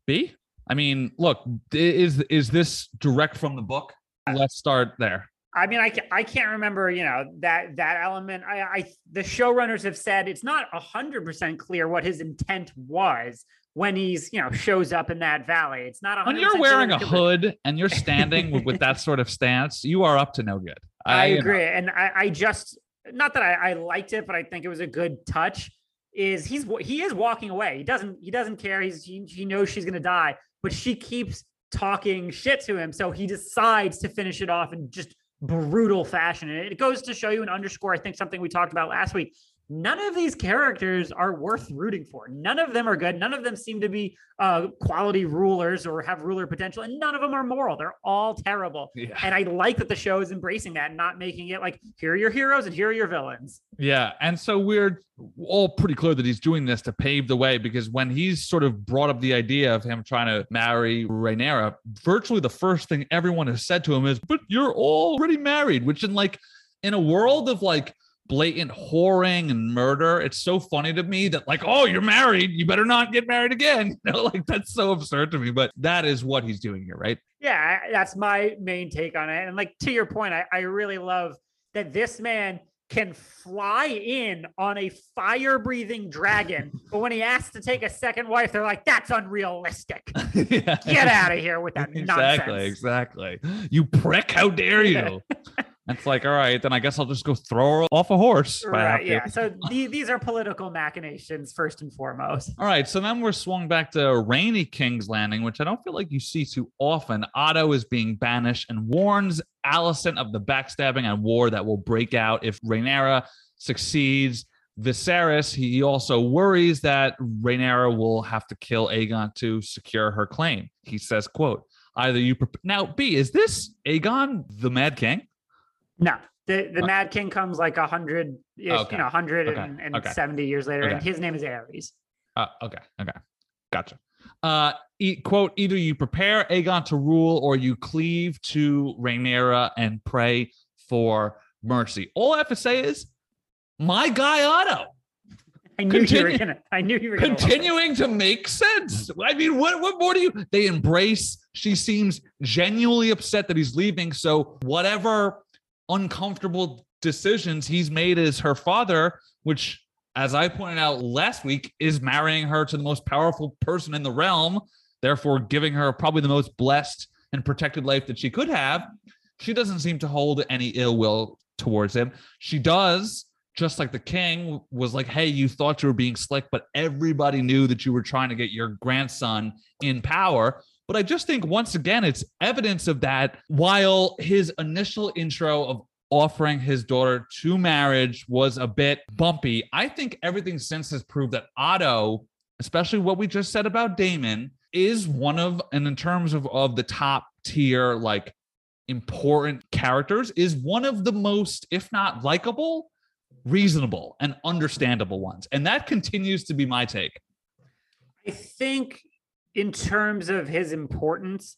B. I mean, look, is is this direct from the book? Let's start there. I mean, I, I can't remember, you know, that that element. I, I the showrunners have said it's not a hundred percent clear what his intent was when he's, you know, shows up in that valley. It's not. 100% When you're wearing a hood and you're standing with, that sort of stance, you are up to no good. I, you know, agree, and I, I just not that I, I liked it, but I think it was a good touch. Is he's he is walking away. He doesn't he doesn't care. He's he, he knows she's gonna die, but she keeps talking shit to him, so he decides to finish it off and just brutal fashion. And it goes to show you and underscore, I think, something we talked about last week. None of these characters are worth rooting for. None of them are good. None of them seem to be uh, quality rulers or have ruler potential, and none of them are moral. They're all terrible. Yeah. And I like that the show is embracing that and not making it like, here are your heroes and here are your villains. Yeah, and so we're all pretty clear that he's doing this to pave the way because when he's sort of brought up the idea of him trying to marry Rhaenyra, virtually the first thing everyone has said to him is, "But you're already married," which in like in a world of like blatant whoring and murder, it's so funny to me that like, "Oh, you're married, you better not get married again." You know, like that's so absurd to me, but that is what he's doing here, right? Yeah, that's my main take on it. And like to your point, I, I really love that this man can fly in on a fire breathing dragon. but when he asks to take a second wife, they're like, that's unrealistic. yeah. Get out of here with that exactly, nonsense. Exactly. Exactly. You prick! How dare you? It's like, all right, then I guess I'll just go throw her off a horse. if I have Right. Yeah. So the, these are political machinations first and foremost. All right, so then we're swung back to rainy King's Landing, which I don't feel like you see too often. Otto is being banished and warns Alicent of the backstabbing and war that will break out if Rhaenyra succeeds. Viserys, he also worries that Rhaenyra will have to kill Aegon to secure her claim. He says, "quote Either you prep now, B is this Aegon the Mad King? No. The, the Mad King comes like a hundred, Okay. you know, hundred Okay. and, Okay. seventy years later, and his name is Aerys. Uh, okay, okay, gotcha. Uh, e- quote: Either you prepare Aegon to rule, or you cleave to Rhaenyra and pray for mercy. All I have to say is, my guy Otto I knew you were gonna. I knew you were gonna. continuing to make sense. I mean, what what more do you? They embrace. She seems genuinely upset that he's leaving. So whatever uncomfortable decisions he's made as her father, which, as I pointed out last week, is marrying her to the most powerful person in the realm, therefore giving her probably the most blessed and protected life that she could have. She doesn't seem to hold any ill will towards him. She does just like the king was like, hey, you thought you were being slick, but everybody knew that you were trying to get your grandson in power. But I just think once again, it's evidence of that. While his initial intro of offering his daughter to marriage was a bit bumpy. I think everything since has proved that Otto, especially what we just said about Daemon, is one of, and in terms of, of the top tier, like important characters, is one of the most, if not likable, reasonable, and understandable ones. And that continues to be my take. I think, in terms of his importance,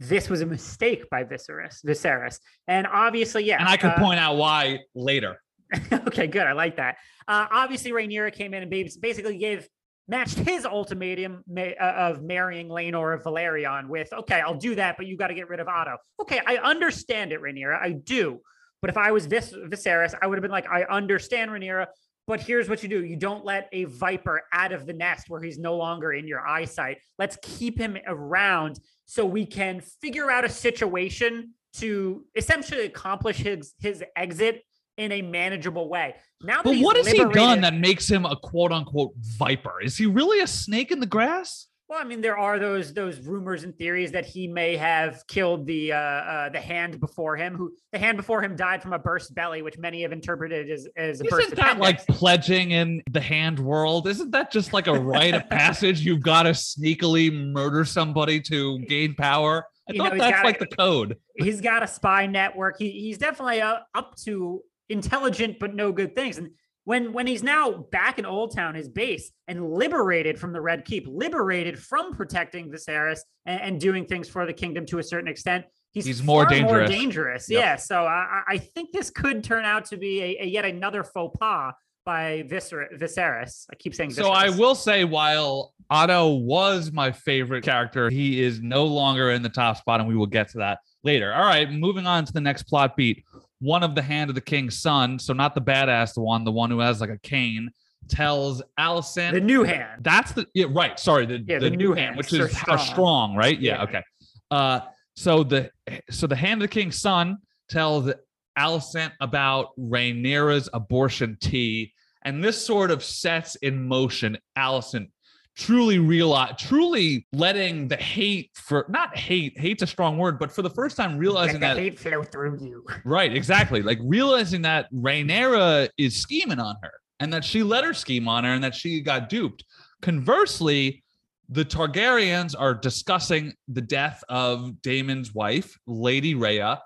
this was a mistake by Viserys. Viserys, and obviously, yeah. And I could uh, point out why later. okay, good. I like that. Uh, obviously, Rhaenyra came in and basically gave matched his ultimatum uh, of marrying Laenor of Velaryon with, okay, I'll do that, but you got to get rid of Otto. Okay, I understand it, Rhaenyra. I do. But if I was Vis- Viserys, I would have been like, I understand Rhaenyra, but here's what you do: you don't let a viper out of the nest where he's no longer in your eyesight. Let's keep him around so we can figure out a situation to essentially accomplish his his exit in a manageable way. Now, But what has he done that makes him a quote unquote viper? Is he really a snake in the grass? Well, I mean, there are those those rumors and theories that he may have killed the uh, uh, the hand before him. Who the hand before him died from a burst belly, which many have interpreted as as a burst Isn't that like pledging in the hand world? Isn't that just like a rite of passage? You've got to sneakily murder somebody to gain power. I You thought he's that's like the code. he's got a spy network. He, he's definitely uh, up to intelligent but no good things. And when when he's now back in Old Town, his base, and liberated from the Red Keep, liberated from protecting Viserys and, and doing things for the kingdom to a certain extent, he's, He's more dangerous. dangerous. Yep. Yeah. So I, I- I think this could turn out to be a, a yet another faux pas by Viser- Viserys. I keep saying Viserys. So I will say, while Otto was my favorite character, he is no longer in the top spot, and we will get to that later. All right, moving on to the next plot beat. One of the hand of the king's son, so not the badass one, the one who has like a cane, tells Alicent the new hand. That's the yeah, right. Sorry, the, Yeah, the, the new hand, hand, which is how Strong. strong, right? Yeah, Yeah. okay. Uh so the so the hand of the king's son tells Alicent about Rhaenyra's abortion tea, and this sort of sets in motion Alicent truly realize truly letting the hate for not hate hate's a strong word but for the first time realizing that hate flow through you. Right, exactly. Like realizing that Rhaenyra is scheming on her and that she let her scheme on her and that she got duped. Conversely, the Targaryens are discussing the death of Daemon's wife, Lady Rhea,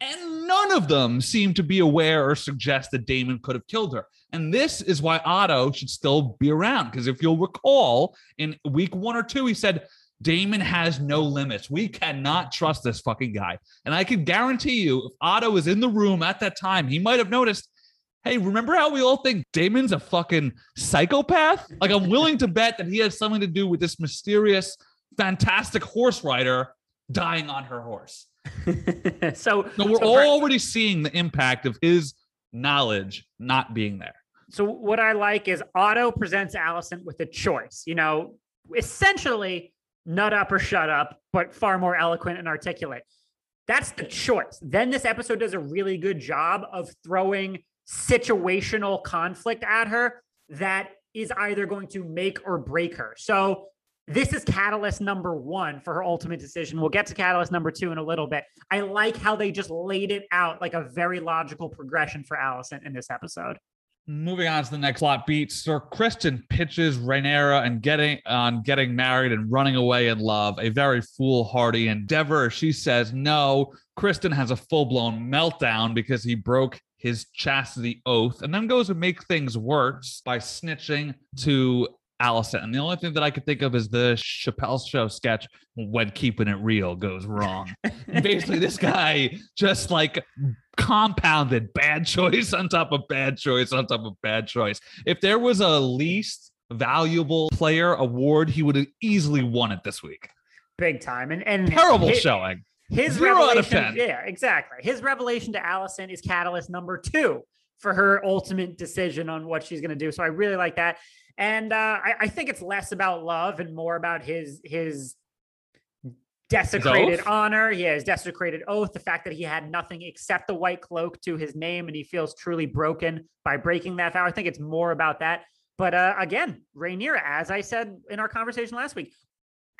and none of them seem to be aware or suggest that Daemon could have killed her. And this is why Otto should still be around. Because if you'll recall, in week one or two, he said, Daemon has no limits. We cannot trust this fucking guy. And I can guarantee you, if Otto was in the room at that time, he might have noticed, hey, remember how we all think Daemon's a fucking psychopath? Like, I'm willing to bet that he has something to do with this mysterious, fantastic horse rider dying on her horse. so, So we're so already seeing the impact of his knowledge not being there. So what I like is Otto presents Alicent with a choice. You know, essentially nut up or shut up, but far more eloquent and articulate. That's the choice. Then this episode does a really good job of throwing situational conflict at her that is either going to make or break her. So this is catalyst number one for her ultimate decision. We'll get to catalyst number two in a little bit. I like how they just laid it out like a very logical progression for Alicent in this episode. Moving on to the next plot beat, Sir Criston pitches Rhaenyra and getting on getting married and running away in love, a very foolhardy endeavor. She says no. Criston has a full-blown meltdown because he broke his chastity oath and then goes to make things worse by snitching to Alicent. And the only thing that I could think of is the Chappelle show sketch when keeping it real goes wrong. Basically, this guy just like compounded bad choice on top of bad choice on top of bad choice. If there was a least valuable player award, he would have easily won it this week. Big time. And and Terrible hi- showing. His Zero out of revelation, 10. yeah, exactly. His revelation to Alicent is catalyst number two for her ultimate decision on what she's going to do. So I really like that, and uh, I, I think it's less about love and more about his his desecrated oath? honor. Yeah, his desecrated oath. The fact that he had nothing except the white cloak to his name, and he feels truly broken by breaking that vow. I think it's more about that. But uh, again, Rhaenyra, as I said in our conversation last week,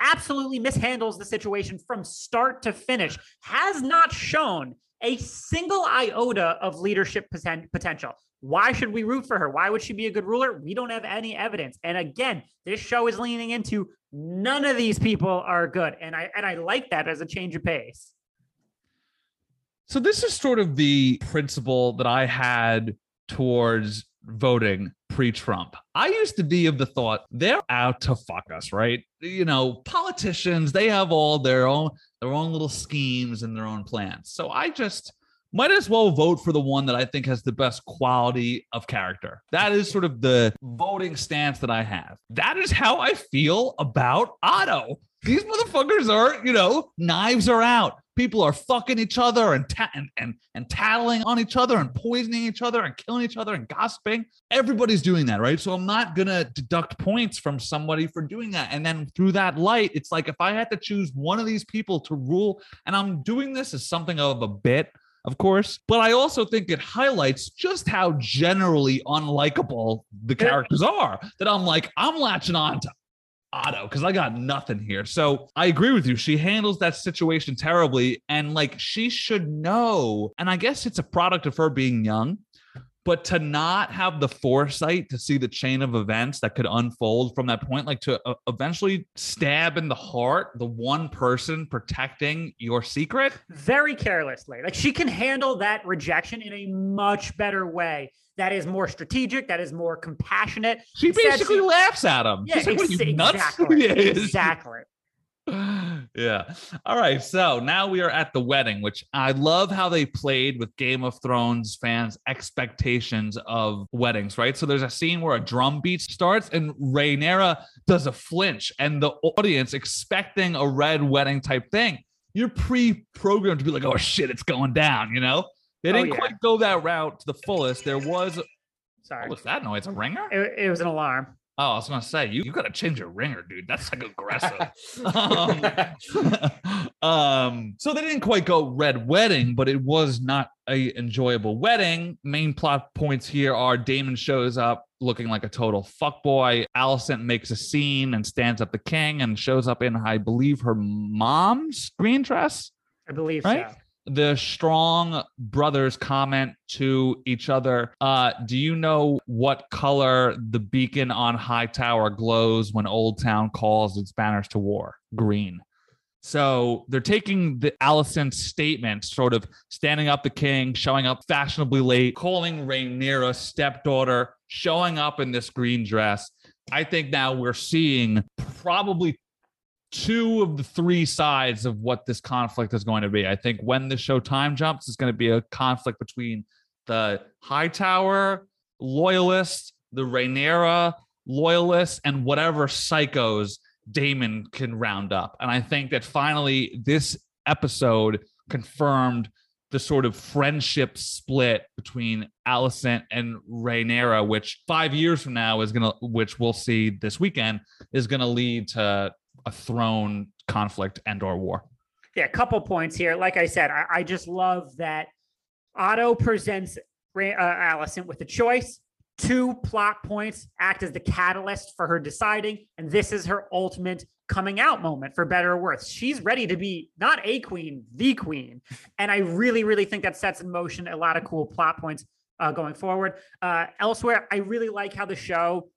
absolutely mishandles the situation from start to finish, has not shown a single iota of leadership poten- potential. Why should we root for her? Why would she be a good ruler? We don't have any evidence. And again, this show is leaning into none of these people are good. And I and I like that as a change of pace. So this is sort of the principle that I had towards voting pre-Trump. I used to be of the thought they're out to fuck us, right? You know, politicians, they have all their own their own little schemes and their own plans. So I just might as well vote for the one that I think has the best quality of character. That is sort of the voting stance that I have. That is how I feel about Otto. These motherfuckers are, you know, knives are out. People are fucking each other and, ta- and and and tattling on each other and poisoning each other and killing each other and gossiping. Everybody's doing that, right? So I'm not gonna deduct points from somebody for doing that. And then through that light, it's like if I had to choose one of these people to rule, and I'm doing this as something of a bit, of course, but I also think it highlights just how generally unlikable the characters are. That I'm like, I'm latching on to Otto because I got nothing here. So I agree with you. She handles that situation terribly. And like she should know. And I guess it's a product of her being young. But to not have the foresight to see the chain of events that could unfold from that point, like to uh, eventually stab in the heart the one person protecting your secret. Very carelessly. Like she can handle that rejection in a much better way. That is more strategic. That is more compassionate. She Instead, basically she- laughs at him. Yeah, She's like, what, ex- exactly. Yeah. exactly. Yeah. All right. So now we are at the wedding, which I love how they played with Game of Thrones fans' expectations of weddings, right? So there's a scene where a drum beat starts and Rhaenyra does a flinch, and the audience expecting a red wedding type thing. You're pre-programmed to be like, oh shit, it's going down, you know? They Oh, didn't yeah. quite go that route to the fullest. There was Sorry. what was that noise? A ringer? It, it was an alarm. Oh, I was gonna say you, you gotta change your ringer, dude. That's like aggressive. um, um, so they didn't quite go red wedding, but it was not a enjoyable wedding. Main plot points here are Daemon shows up looking like a total fuckboy. Alicent makes a scene and stands up the king and shows up in, I believe, her mom's green dress I believe Right? so. The strong brothers comment to each other uh do you know what color the beacon on Hightower glows when old town calls its banners to war green so they're taking the Alicent statement, sort of standing up the king, showing up fashionably late, calling Rhaenyra stepdaughter, showing up in this green dress. I think now we're seeing probably two of the three sides of what this conflict is going to be. I think when the show time jumps, it's going to be a conflict between the Hightower loyalists, the Rhaenyra loyalists, and whatever psychos Daemon can round up. And I think that finally this episode confirmed the sort of friendship split between Alicent and Rhaenyra, which five years from now is gonna, which we'll see this weekend, is gonna lead to a throne conflict and or war. Yeah, a couple points here. Like I said, I, I just love that Otto presents uh, Alicent with a choice. Two plot points act as the catalyst for her deciding, and this is her ultimate coming out moment for better or worse. She's ready to be not a queen, the queen. And I really, really think that sets in motion a lot of cool plot points uh, going forward. Uh, elsewhere, I really like how the show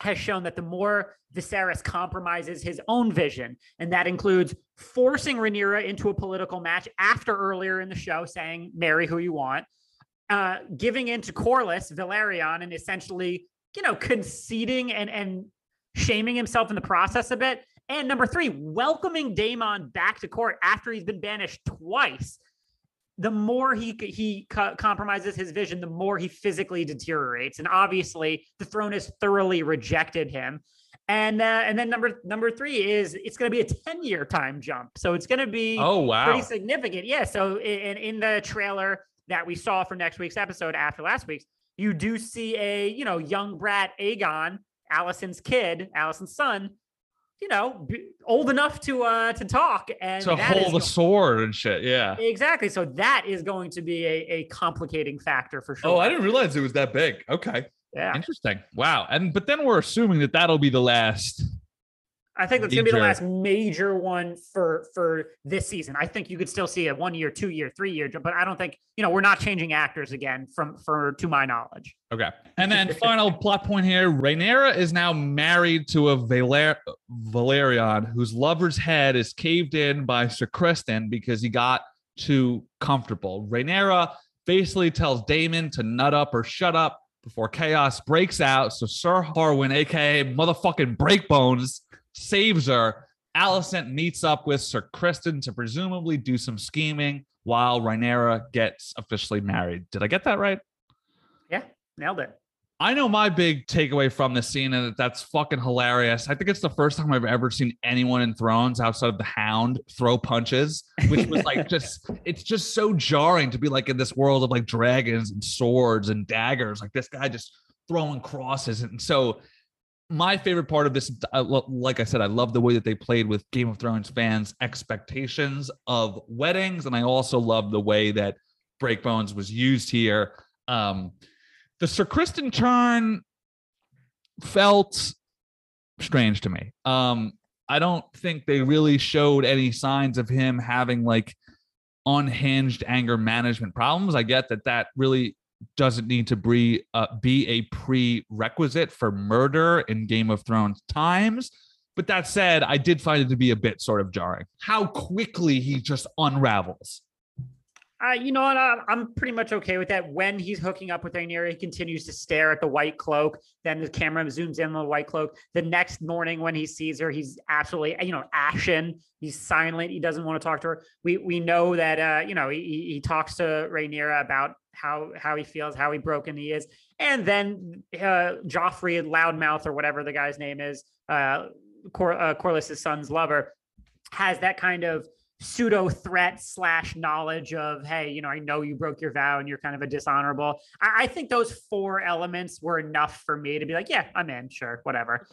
has shown that the more Viserys compromises his own vision, and that includes forcing Rhaenyra into a political match after earlier in the show saying, marry who you want, uh, giving in to Corlys, Velaryon, and essentially, you know, conceding and, and shaming himself in the process a bit. And number three, welcoming Daemon back to court after he's been banished twice. The more he he co- compromises his vision, the more he physically deteriorates. And obviously, the throne has thoroughly rejected him. And uh, and then number number three is it's going to be a ten year time jump, so it's going to be Oh wow. pretty significant. Yeah. So in, in the trailer that we saw for next week's episode after last week's, you do see a you know young brat Aegon, Alicent's kid, Alicent's son, you know, old enough to uh to talk and to that is hold the go- sword and shit. Yeah. exactly. So that is going to be a, a complicating factor for sure. Oh, I didn't realize it was that big. Okay. Yeah. Interesting. Wow. And but then we're assuming that that'll be the last I think that's gonna be the last major one for for this season. I think you could still see a one year, two year, three year, but I don't think you know we're not changing actors again from for to my knowledge. Okay. And then final plot point here Rhaenyra is now married to a Valer- Velaryon whose lover's head is caved in by Sir Criston because he got too comfortable. Rhaenyra basically tells Daemon to nut up or shut up before chaos breaks out. So Sir Harwin, aka motherfucking Breakbones, saves her. Alicent meets up with Sir Criston to presumably do some scheming while Rhaenyra gets officially married. Did I get that right? Yeah, nailed it. I know my big takeaway from this scene, and that's fucking hilarious. I think it's the first time I've ever seen anyone in Thrones outside of the Hound throw punches, which was like just, it's just so jarring to be like in this world of like dragons and swords and daggers, like this guy just throwing crosses. And so, my favorite part of this, like I said, I love the way that they played with Game of Thrones fans' expectations of weddings, and I also love the way that Breakbones was used here. Um, the Sir Criston turn felt strange to me. Um, I don't think they really showed any signs of him having like unhinged anger management problems. I get that that really doesn't need to be uh, be a prerequisite for murder in Game of Thrones times. But that said, I did find it to be a bit sort of jarring how quickly he just unravels. You know what? I, I'm pretty much okay with that. When he's hooking up with Rhaenyra, he continues to stare at the white cloak. Then the camera zooms in on the white cloak. The next morning, when he sees her, he's absolutely, you know, ashen. He's silent. He doesn't want to talk to her. We we know that, uh, you know, he, he he talks to Rhaenyra about how how he feels, how he broken he is, and then uh, Joffrey, loudmouth or whatever the guy's name is, uh, Cor- uh, Corlys's son's lover, has that kind of pseudo threat slash knowledge of hey you know i know you broke your vow and you're kind of a dishonorable i, I think those four elements were enough for me to be like yeah i'm in sure whatever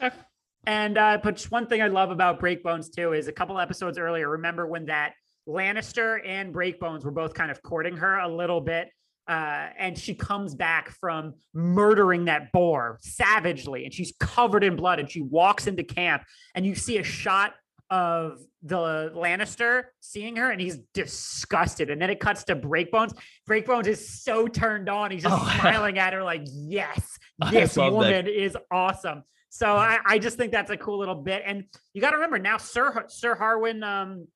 and uh but just one thing i love about breakbones too is a couple episodes earlier remember when that lannister and breakbones were both kind of courting her a little bit uh, and she comes back from murdering that boar savagely, and she's covered in blood. And she walks into camp, and you see a shot of the Lannister seeing her, and he's disgusted. And then it cuts to Breakbones. Breakbones is so turned on; he's just Oh. smiling at her like, "Yes, this woman is awesome." So I, I just think that's a cool little bit. And you got to remember now, Sir Sir Harwin um,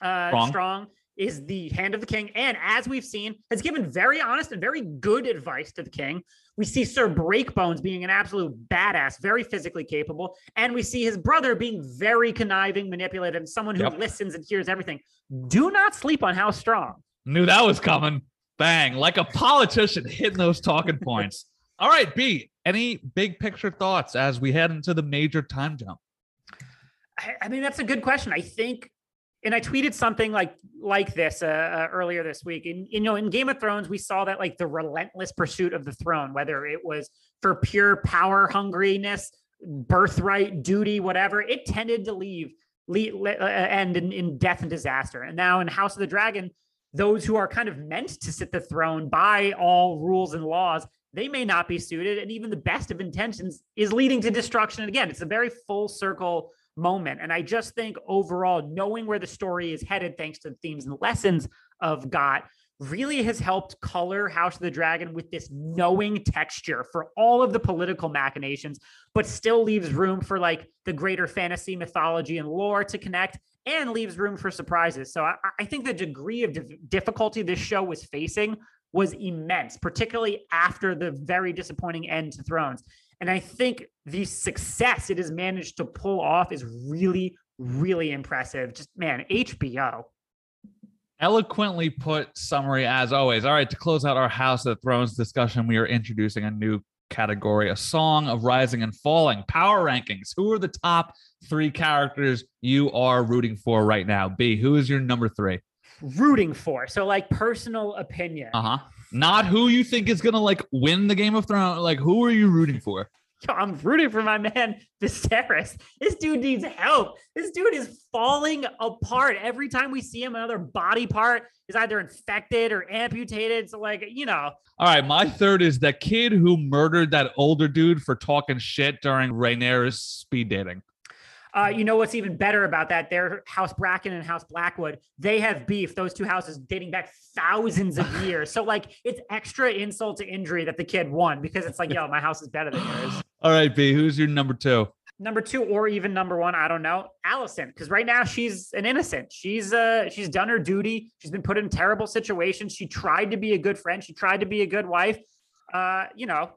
uh, Strong. Strong is the hand of the king, and as we've seen, has given very honest and very good advice to the king. We see Sir Breakbones being an absolute badass, very physically capable, and we see his brother being very conniving, manipulative, and someone who Yep. listens and hears everything. Do not sleep on how strong. Knew that was coming. Bang, like a politician hitting those talking points. All right, B, any big picture thoughts as we head into the major time jump? I, I mean, that's a good question. I think, and I tweeted something like like this uh, uh, earlier this week. And you know, in Game of Thrones, we saw that like the relentless pursuit of the throne, whether it was for pure power hungriness, birthright, duty, whatever, it tended to leave lead, uh, end in, in death and disaster. And now in House of the Dragon, those who are kind of meant to sit the throne by all rules and laws they may not be suited and even the best of intentions is leading to destruction and again it's a very full circle moment and i just think overall knowing where the story is headed thanks to the themes and lessons of got really has helped color house of the dragon with this knowing texture for all of the political machinations but still leaves room for like the greater fantasy mythology and lore to connect and leaves room for surprises so i, I think the degree of difficulty this show was facing was immense, particularly after the very disappointing end to Thrones. And I think the success it has managed to pull off is really, really impressive. Just man, HBO. Eloquently put summary as always. All right, to close out our House of Thrones discussion, we are introducing a new category, a song of rising and falling, power rankings. Who are the top three characters you are rooting for right now? B, who is your number three? Rooting for. So, like personal opinion. Uh huh. Not who you think is gonna like win the Game of Thrones. Like, who are you rooting for? Yo, I'm rooting for my man Viserys. This dude needs help. This dude is falling apart every time we see him. Another body part is either infected or amputated. So, like, you know, All right, my third is the kid who murdered that older dude for talking shit during Rhaenyra's speed dating. Uh, you know what's even better about that? Their House Bracken and House Blackwood, they have beef. Those two houses dating back thousands of years. So like, it's extra insult to injury that the kid won because it's like, yo, my house is better than yours. All right, B, who's your number two? Number two, or even number one, I don't know, Alicent, because right now she's an innocent. She's uh she's done her duty. She's been put in terrible situations. She tried to be a good friend. She tried to be a good wife. Uh, you know,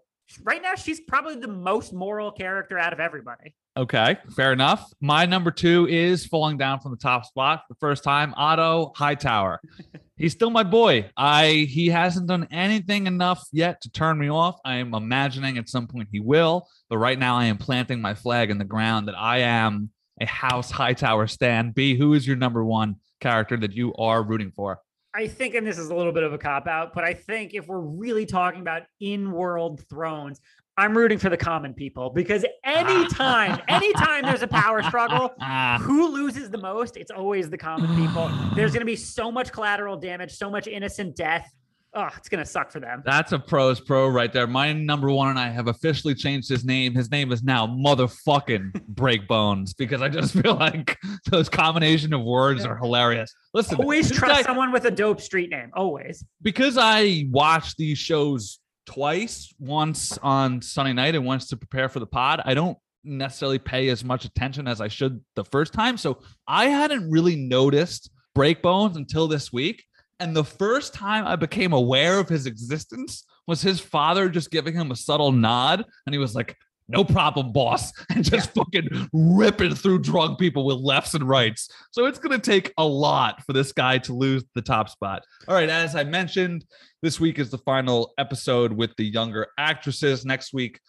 right now she's probably the most moral character out of everybody. Okay, fair enough. My number two is falling down from the top spot for the first time. Otto Hightower. He's still my boy. I he hasn't done anything enough yet to turn me off. I am imagining at some point he will, but right now I am planting my flag in the ground that I am a House Hightower stan. B, who is your number one character that you are rooting for? I think, and this is a little bit of a cop out, but I think if we're really talking about in world thrones, I'm rooting for the common people because anytime, anytime there's a power struggle, who loses the most? It's always the common people. There's going to be so much collateral damage, so much innocent death. Oh, it's going to suck for them. That's a pros pro right there. My number one and I have officially changed his name. His name is now motherfucking Breakbones because I just feel like those combination of words are hilarious. Listen, Always trust guy- someone with a dope street name. Always. because I watch these shows twice, once on Sunday night and once to prepare for the pod. I don't necessarily pay as much attention as I should the first time. So I hadn't really noticed Breakbones until this week. And the first time I became aware of his existence was his father just giving him a subtle nod. And he was like, no problem, boss. And just fucking ripping through drunk people with lefts and rights. So it's going to take a lot for this guy to lose the top spot. All right. As I mentioned, this week is the final episode with the younger actresses. Next week,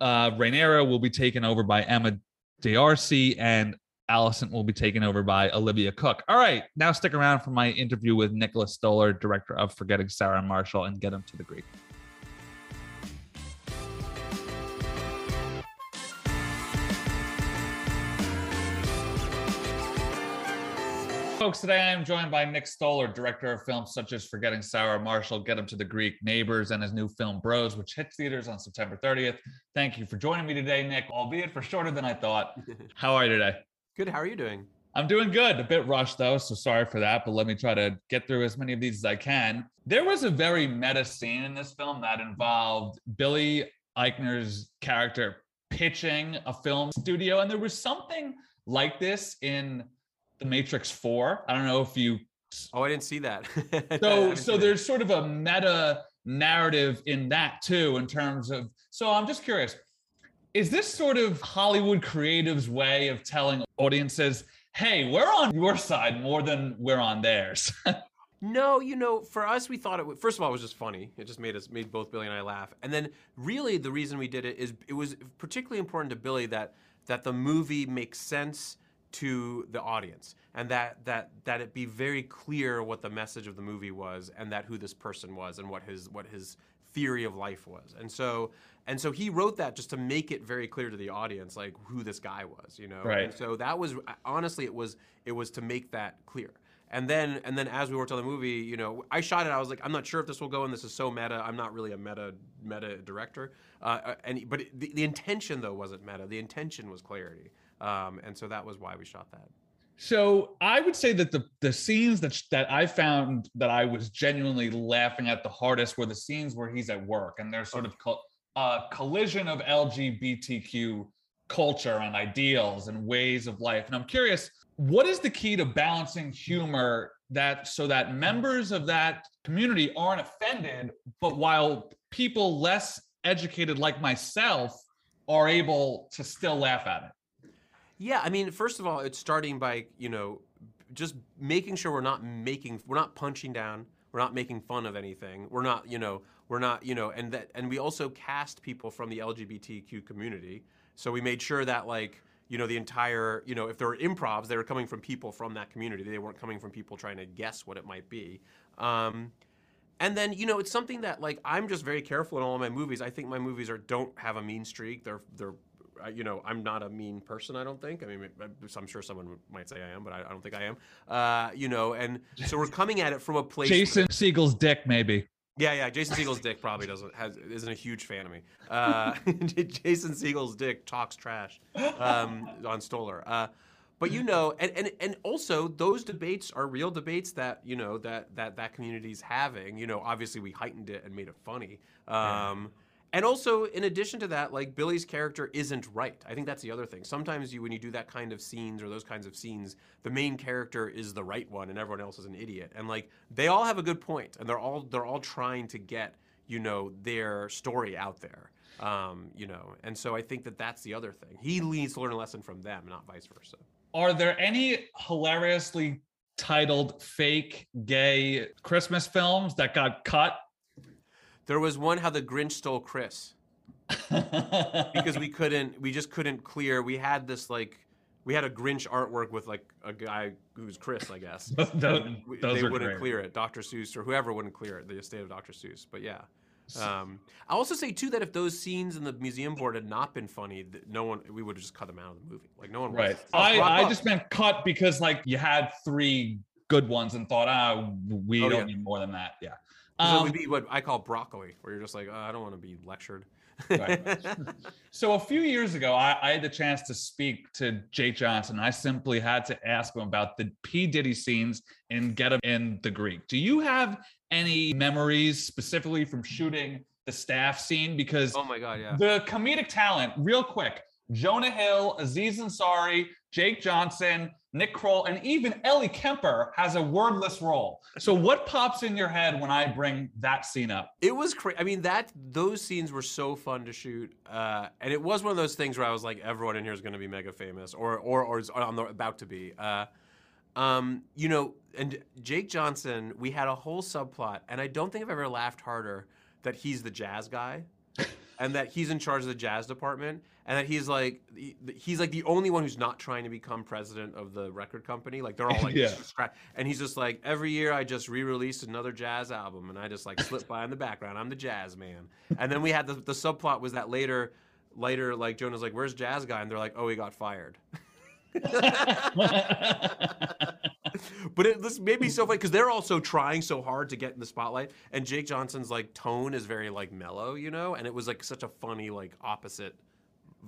uh, Rhaenyra will be taken over by Emma D'Arcy and Alicent will be taken over by Olivia Cooke. All right, now stick around for my interview with Nicholas Stoller, director of Forgetting Sarah Marshall, and get him to the Greek. Folks, today I am joined by Nick Stoller, director of films such as Forgetting Sarah Marshall, Get Him to the Greek, Neighbors, and his new film Bros, which hits theaters on September 30th. Thank you for joining me today, Nick, albeit for shorter than I thought. How are you today? Good. How are you doing? I'm doing good. A bit rushed though, so sorry for that, but let me try to get through as many of these as I can. There was a very meta scene in this film that involved Billy Eichner's character pitching a film studio, and there was something like this in The Matrix 4. I don't know if you Oh, I didn't see that. So so there's sort of a meta narrative in that too in terms of so i'm just curious is this sort of hollywood creatives way of telling audiences hey we're on your side more than we're on theirs No, you know, for us, we thought it. would First of all, it was just funny. It just made us made both Billy and I laugh. And then, really, the reason we did it is it was particularly important to Billy that that the movie makes sense to the audience, and that that that it be very clear what the message of the movie was, and that who this person was, and what his what his theory of life was. And so and so he wrote that just to make it very clear to the audience, like who this guy was, you know. Right. And so that was honestly, it was it was to make that clear. And then and then as we worked on the movie, you know, I shot it. I was like, I'm not sure if this will go, and this is so meta. I'm not really a meta meta director. Uh, and but it, the, the intention though wasn't meta. The intention was clarity. Um, and so that was why we shot that. so i would say that the the scenes that that i found that i was genuinely laughing at the hardest were the scenes where he's at work and there's sort of co- a collision of lgbtq culture and ideals and ways of life and i'm curious what is the key to balancing humor that so that members of that community aren't offended but while people less educated like myself are able to still laugh at it Yeah, I mean, first of all, it's starting by you know just making sure we're not making we're not punching down, we're not making fun of anything, we're not you know we're not you know and that and we also cast people from the LGBTQ community, so we made sure that like you know the entire you know if there were improvs, they were coming from people from that community, they weren't coming from people trying to guess what it might be. Um, and then you know it's something that like I'm just very careful in all my movies. I think my movies are don't have a mean streak. They're they're you know I'm not a mean person. I don't think. I mean I'm sure someone might say I am, but I, I don't think I am. Uh, you know, and so we're coming at it from a place. jason segel's dick maybe Yeah, yeah. Jason Segel's dick probably doesn't has isn't a huge fan of me. Uh, Jason Segel's dick talks trash um, on Stoller. Uh, but you know, and, and and also those debates are real debates that you know that that that community's having. You know, obviously we heightened it and made it funny. Um, And also, in addition to that, like Billy's character isn't right. I think that's the other thing. Sometimes you, when you do that kind of scenes or those kinds of scenes, the main character is the right one, and everyone else is an idiot. And like they all have a good point, and they're all they're all trying to get you know their story out there. Um, you know, and so I think that that's the other thing. He needs to learn a lesson from them, not vice versa. Are there any hilariously titled fake gay Christmas films that got cut? There was one how the Grinch stole Chris because we couldn't, we just couldn't clear. We had this like, we had a Grinch artwork with like a guy who's Chris, I guess. Those- we- they wouldn't great. clear it. Dr. Seuss or whoever wouldn't clear it. The estate of Dr. Seuss. But yeah. Um, I also say too that if those scenes in the museum board had not been funny, no one we would have just cut them out of the movie. Like no one. Right. I, I just meant cut because like you had three good ones and thought, ah, we Oh, don't yeah. need more than that. Yeah. So it Um, would be what I call broccoli, where you're just like, oh, I don't want to be lectured. Right. So a few years ago, I, I had the chance to speak to Jake Johnson. I simply had to ask him about the P Diddy scenes in Get 'Em in the Greek. Do you have any memories specifically from shooting the staff scene? Because oh my god, yeah. the comedic talent, real quick, Jonah Hill, Aziz Ansari, Jake Johnson, Nick Kroll, and even Ellie Kemper has a wordless role. So what pops in your head when I bring that scene up? It was crazy. I mean, that those scenes were so fun to shoot, uh, and it was one of those things where I was like, everyone in here is going to be mega famous, or or or is on the about to be. Uh, um, you know, and Jake Johnson, we had a whole subplot, and I don't think I've ever laughed harder that he's the jazz guy, and that he's in charge of the jazz department, and that he's like he's like the only one who's not trying to become president of the record company. Like they're all like, Yeah. and he's just like, every year I just re-release another jazz album, and I just like slip by in the background. I'm the jazz man. And then we had the the subplot was that later. Later, like Jonah's like, "Where's Jazz Guy?" And they're like, "Oh, he got fired." but it this made me so funny because they're also trying so hard to get in the spotlight, and Jake Johnson's like tone is very like mellow, you know, and it was like such a funny like opposite.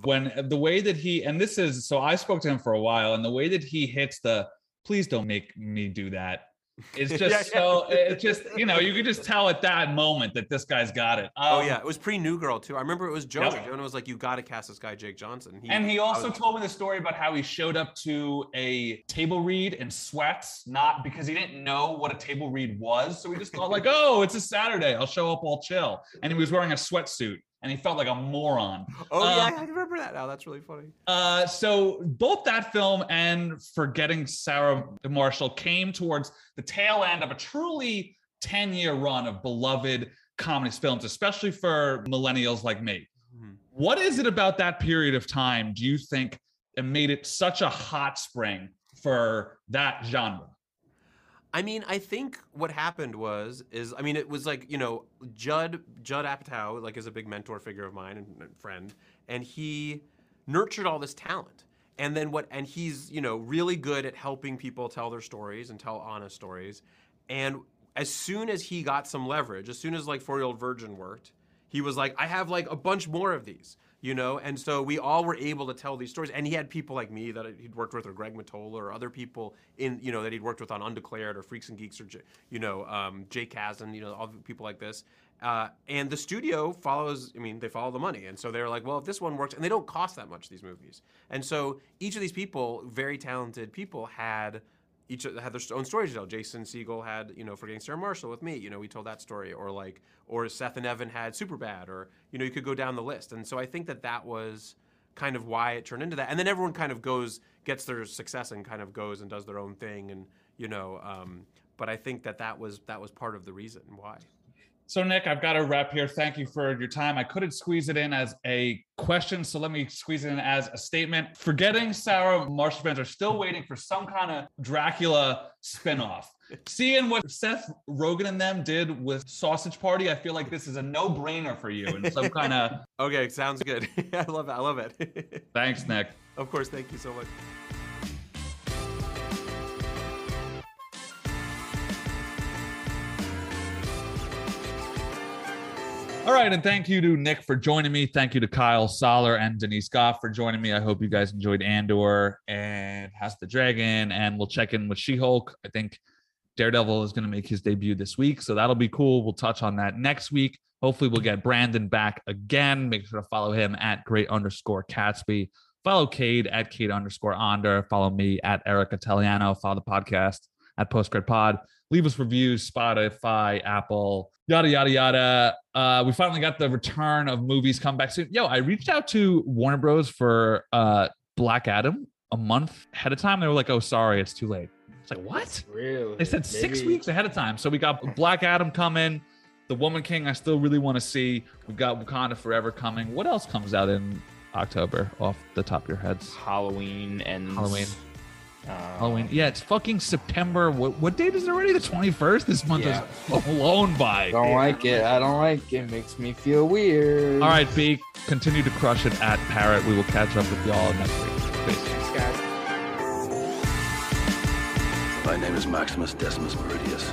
when uh, the way that he and this is so I spoke to him for a while, and the way that he hits the please don't make me do that is just Yeah, yeah. so it's just you know you could just tell at that moment that this guy's got it. oh Um, yeah, it was pre New Girl too. I remember it was Jonah. Yep. Jonah was like, "You got to cast this guy, Jake Johnson." And he also was- told me the story about how he showed up to a table read in sweats, not because he didn't know what a table read was. So he just thought, like, oh, it's a Saturday. I'll show up all chill. And he was wearing a sweatsuit and he felt like a moron. Oh yeah, Uh, I remember that now. That's really funny. Uh, so both that film and Forgetting Sarah Marshall came towards the tail end of a truly 10 year run of beloved comedy films, especially for millennials like me. Mhm. What is it about that period of time do you think it made it such a hot spring for that genre? I mean, I think what happened was is I mean, it was like you know Judd Judd Apatow like is a big mentor figure of mine and, and friend, and he nurtured all this talent. And then what? And he's you know really good at helping people tell their stories and tell honest stories. And as soon as he got some leverage, as soon as like Four Year Old Virgin worked, he was like, I have like a bunch more of these, you know? And so we all were able to tell these stories. And he had people like me that he'd worked with, or Greg Mottola, or other people in, you know, that he'd worked with on Undeclared, or Freaks and Geeks, or, you know, um, Jake Kasdan, you know, all the people like this. Uh, and the studio follows, I mean, they follow the money. And so they're like, well, if this one works, and they don't cost that much, these movies. And so each of these people, very talented people, had each had their own stories to tell. Jason Segel had, you know, Forgetting Sarah Marshall with me. You know, we told that story, or like, or Seth and Evan had Superbad, or you know, you could go down the list. And so I think that that was kind of why it turned into that. And then everyone kind of goes, gets their success, and kind of goes and does their own thing, and you know. Um, but I think that that was that was part of the reason why. So, Nick, I've got a wrap here. Thank you for your time. I couldn't squeeze it in as a question, so let me squeeze it in as a statement. Forgetting Sarah Marshall fans are still waiting for some kind of Dracula spinoff. Seeing what Seth Rogen and them did with Sausage Party, I feel like this is a no-brainer for you and some kind of. Okay, sounds good. I love it. I love it. Thanks, Nick. of course, thank you so much. All right, and thank you to Nick for joining me. Thank you to Kyle Soller and Denise Gough for joining me. I hope you guys enjoyed Andor and House the Dragon, and we'll check in with She-Hulk. I think Daredevil is going to make his debut this week, so that'll be cool. We'll touch on that next week. Hopefully, we'll get Brandon back again. Make sure to follow him at great underscore Katsby. Follow Cade at Cade underscore Onder. Follow me at Eric Italiano. Follow the podcast at Postgrad Pod. Leave us reviews, Spotify, Apple, yada yada yada. Uh, we finally got the return of movies come back soon. Yo, I reached out to Warner Bros for uh, Black Adam a month ahead of time. They were like, "Oh, sorry, it's too late." It's like what? Really? They said six weeks ahead of time. So we got Black Adam coming. The Woman King, I still really want to see. We've got Wakanda Forever coming. What else comes out in October off the top of your heads? Halloween and Halloween. Uh, Halloween. Yeah, it's fucking September. What, what date is it already? The 21st? This month Yeah. is blown by. Don't like it. I don't like it. Makes me feel weird. All right, B, continue to crush it at Parrot. We will catch up with y'all next week. Peace. Thanks, guys. My name is Maximus Decimus Meridius.